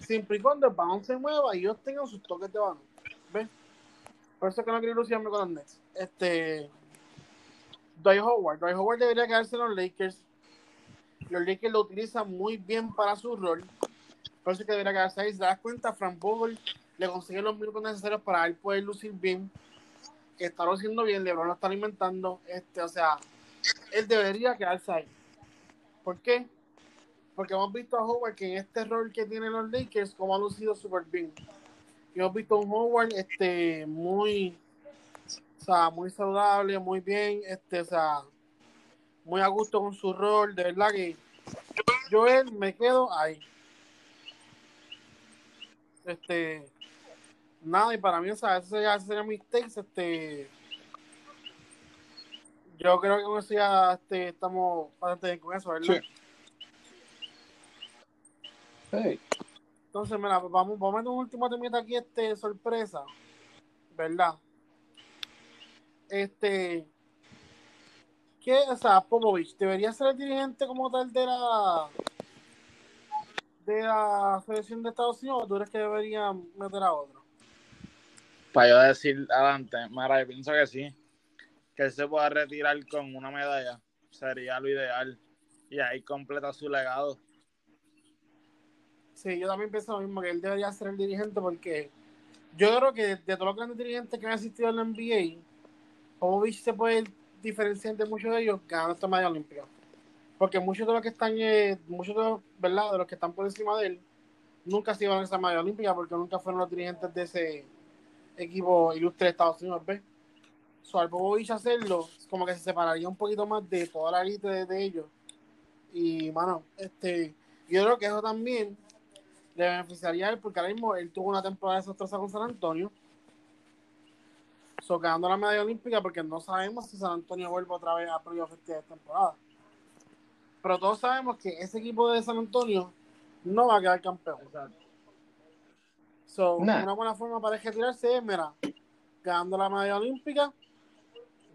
siempre y cuando el balón se mueva y ellos tengan sus toques de balón. ¿Ves? Por eso es que no quiero ilusionarme con los Nets. Este. Dwight Howard. Dwight Howard debería quedarse en los Lakers. Los Lakers lo utilizan muy bien para su rol. Por eso es que debería quedarse ahí. Si te das cuenta, Frank Vogel le consigue los minutos necesarios para él poder lucir bien. Está luciendo bien. LeBron lo está alimentando. Este, o sea, él debería quedarse ahí. ¿Por qué? Porque hemos visto a Howard que en este rol que tienen los Lakers, como ha lucido súper bien. Y hemos visto a un Howard este, muy, o sea, muy saludable, muy bien, este, o sea, muy a gusto con su rol. De verdad que yo me quedo ahí. Este, nada, y para mí, o sea, ese sería, ese sería mi takes, este. Yo creo que con eso ya este, estamos bastante bien con eso, ¿verdad? Sí. Entonces, mira, vamos, vamos a meter un último temita aquí, este, sorpresa, ¿verdad? Este, ¿qué, o sea, Popovich, ¿debería ser el dirigente como tal de la de la selección de Estados Unidos o tú crees que debería meter a otro? Para yo decir adelante, Mara, yo pienso que sí. Que él se pueda retirar con una medalla. Sería lo ideal. Y ahí completa su legado. Sí, yo también pienso lo mismo, que él debería ser el dirigente porque yo creo que de, todos los grandes dirigentes que han asistido a la NBA, Popovich se puede diferenciar de muchos de ellos ganando esta medalla olímpica. Porque muchos de los que están, eh, muchos de ¿verdad? De los que están por encima de él, nunca se iban a esa medalla olímpica porque nunca fueron los dirigentes de ese equipo ilustre de Estados Unidos, ¿ves? So, al Popovich hacerlo, como que se separaría un poquito más de toda la élite de, de ellos. Y, mano, este, yo creo que eso también le beneficiaría a él porque ahora mismo él tuvo una temporada desastrosa con San Antonio. So, ganando la medalla olímpica porque no sabemos si San Antonio vuelve otra vez a playoff esta temporada. Pero todos sabemos que ese equipo de San Antonio no va a quedar campeón. So, Nah. una buena forma para retirarse es, mira, ganando la medalla olímpica,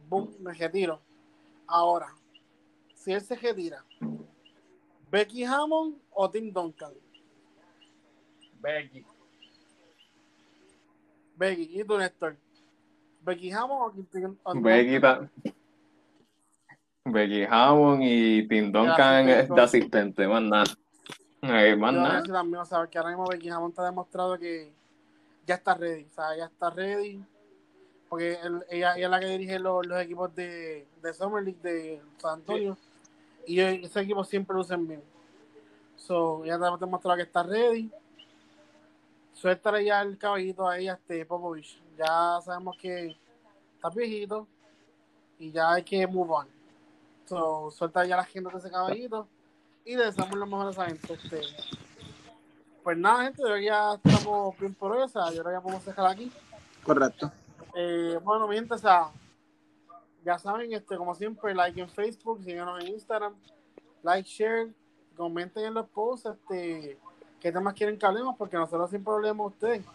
boom, me retiro. Ahora, si él se retira, Becky Hammond o Tim Duncan. Becky. Becky, ¿y tú, Néstor? ¿Becky Hammond o Tim Becky, Becky Hammond y Tim Duncan es de asistente, más nada. Eh, más Yo nada. sí también, o sea, que ahora mismo Becky Hammond te ha demostrado que ya está ready, o sea, ya está ready, porque él- ella, ella es la que dirige los, los equipos de, de Summer League de San Antonio, Y ese equipo siempre lucen bien. So, ya te hemos demostrado que está ready. Suéltale ya el caballito ahí a este Popovich. Ya sabemos que está viejito y ya hay que move on. So, suelta ya la gente de ese caballito y le deseamos lo mejor a esa gente. Este. Pues nada, gente, yo ya estamos bien por hoy, o sea, yo que ya podemos dejar aquí. Correcto. Eh, bueno, mi gente, o sea, ya saben, este, como siempre, like en Facebook, síganos en Instagram, like, share, comenten en los posts, este, qué temas quieren que hablemos, porque nosotros siempre hablemos a ustedes.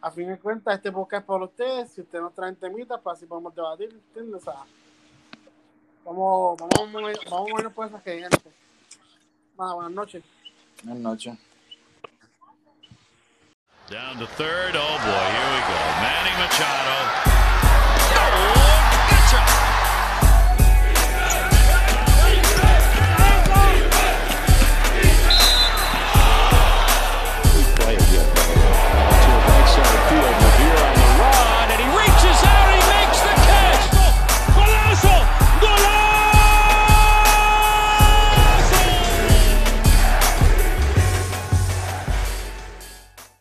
A fin de cuentas, este podcast es para ustedes, si ustedes nos traen temitas, pues así podemos debatir, ¿entiendes? O sea, vamos, vamos, vamos a movernos por esas que gente. Nada, buenas noches. Buenas noches. Down to third. Oh boy, here we go. Manny Machado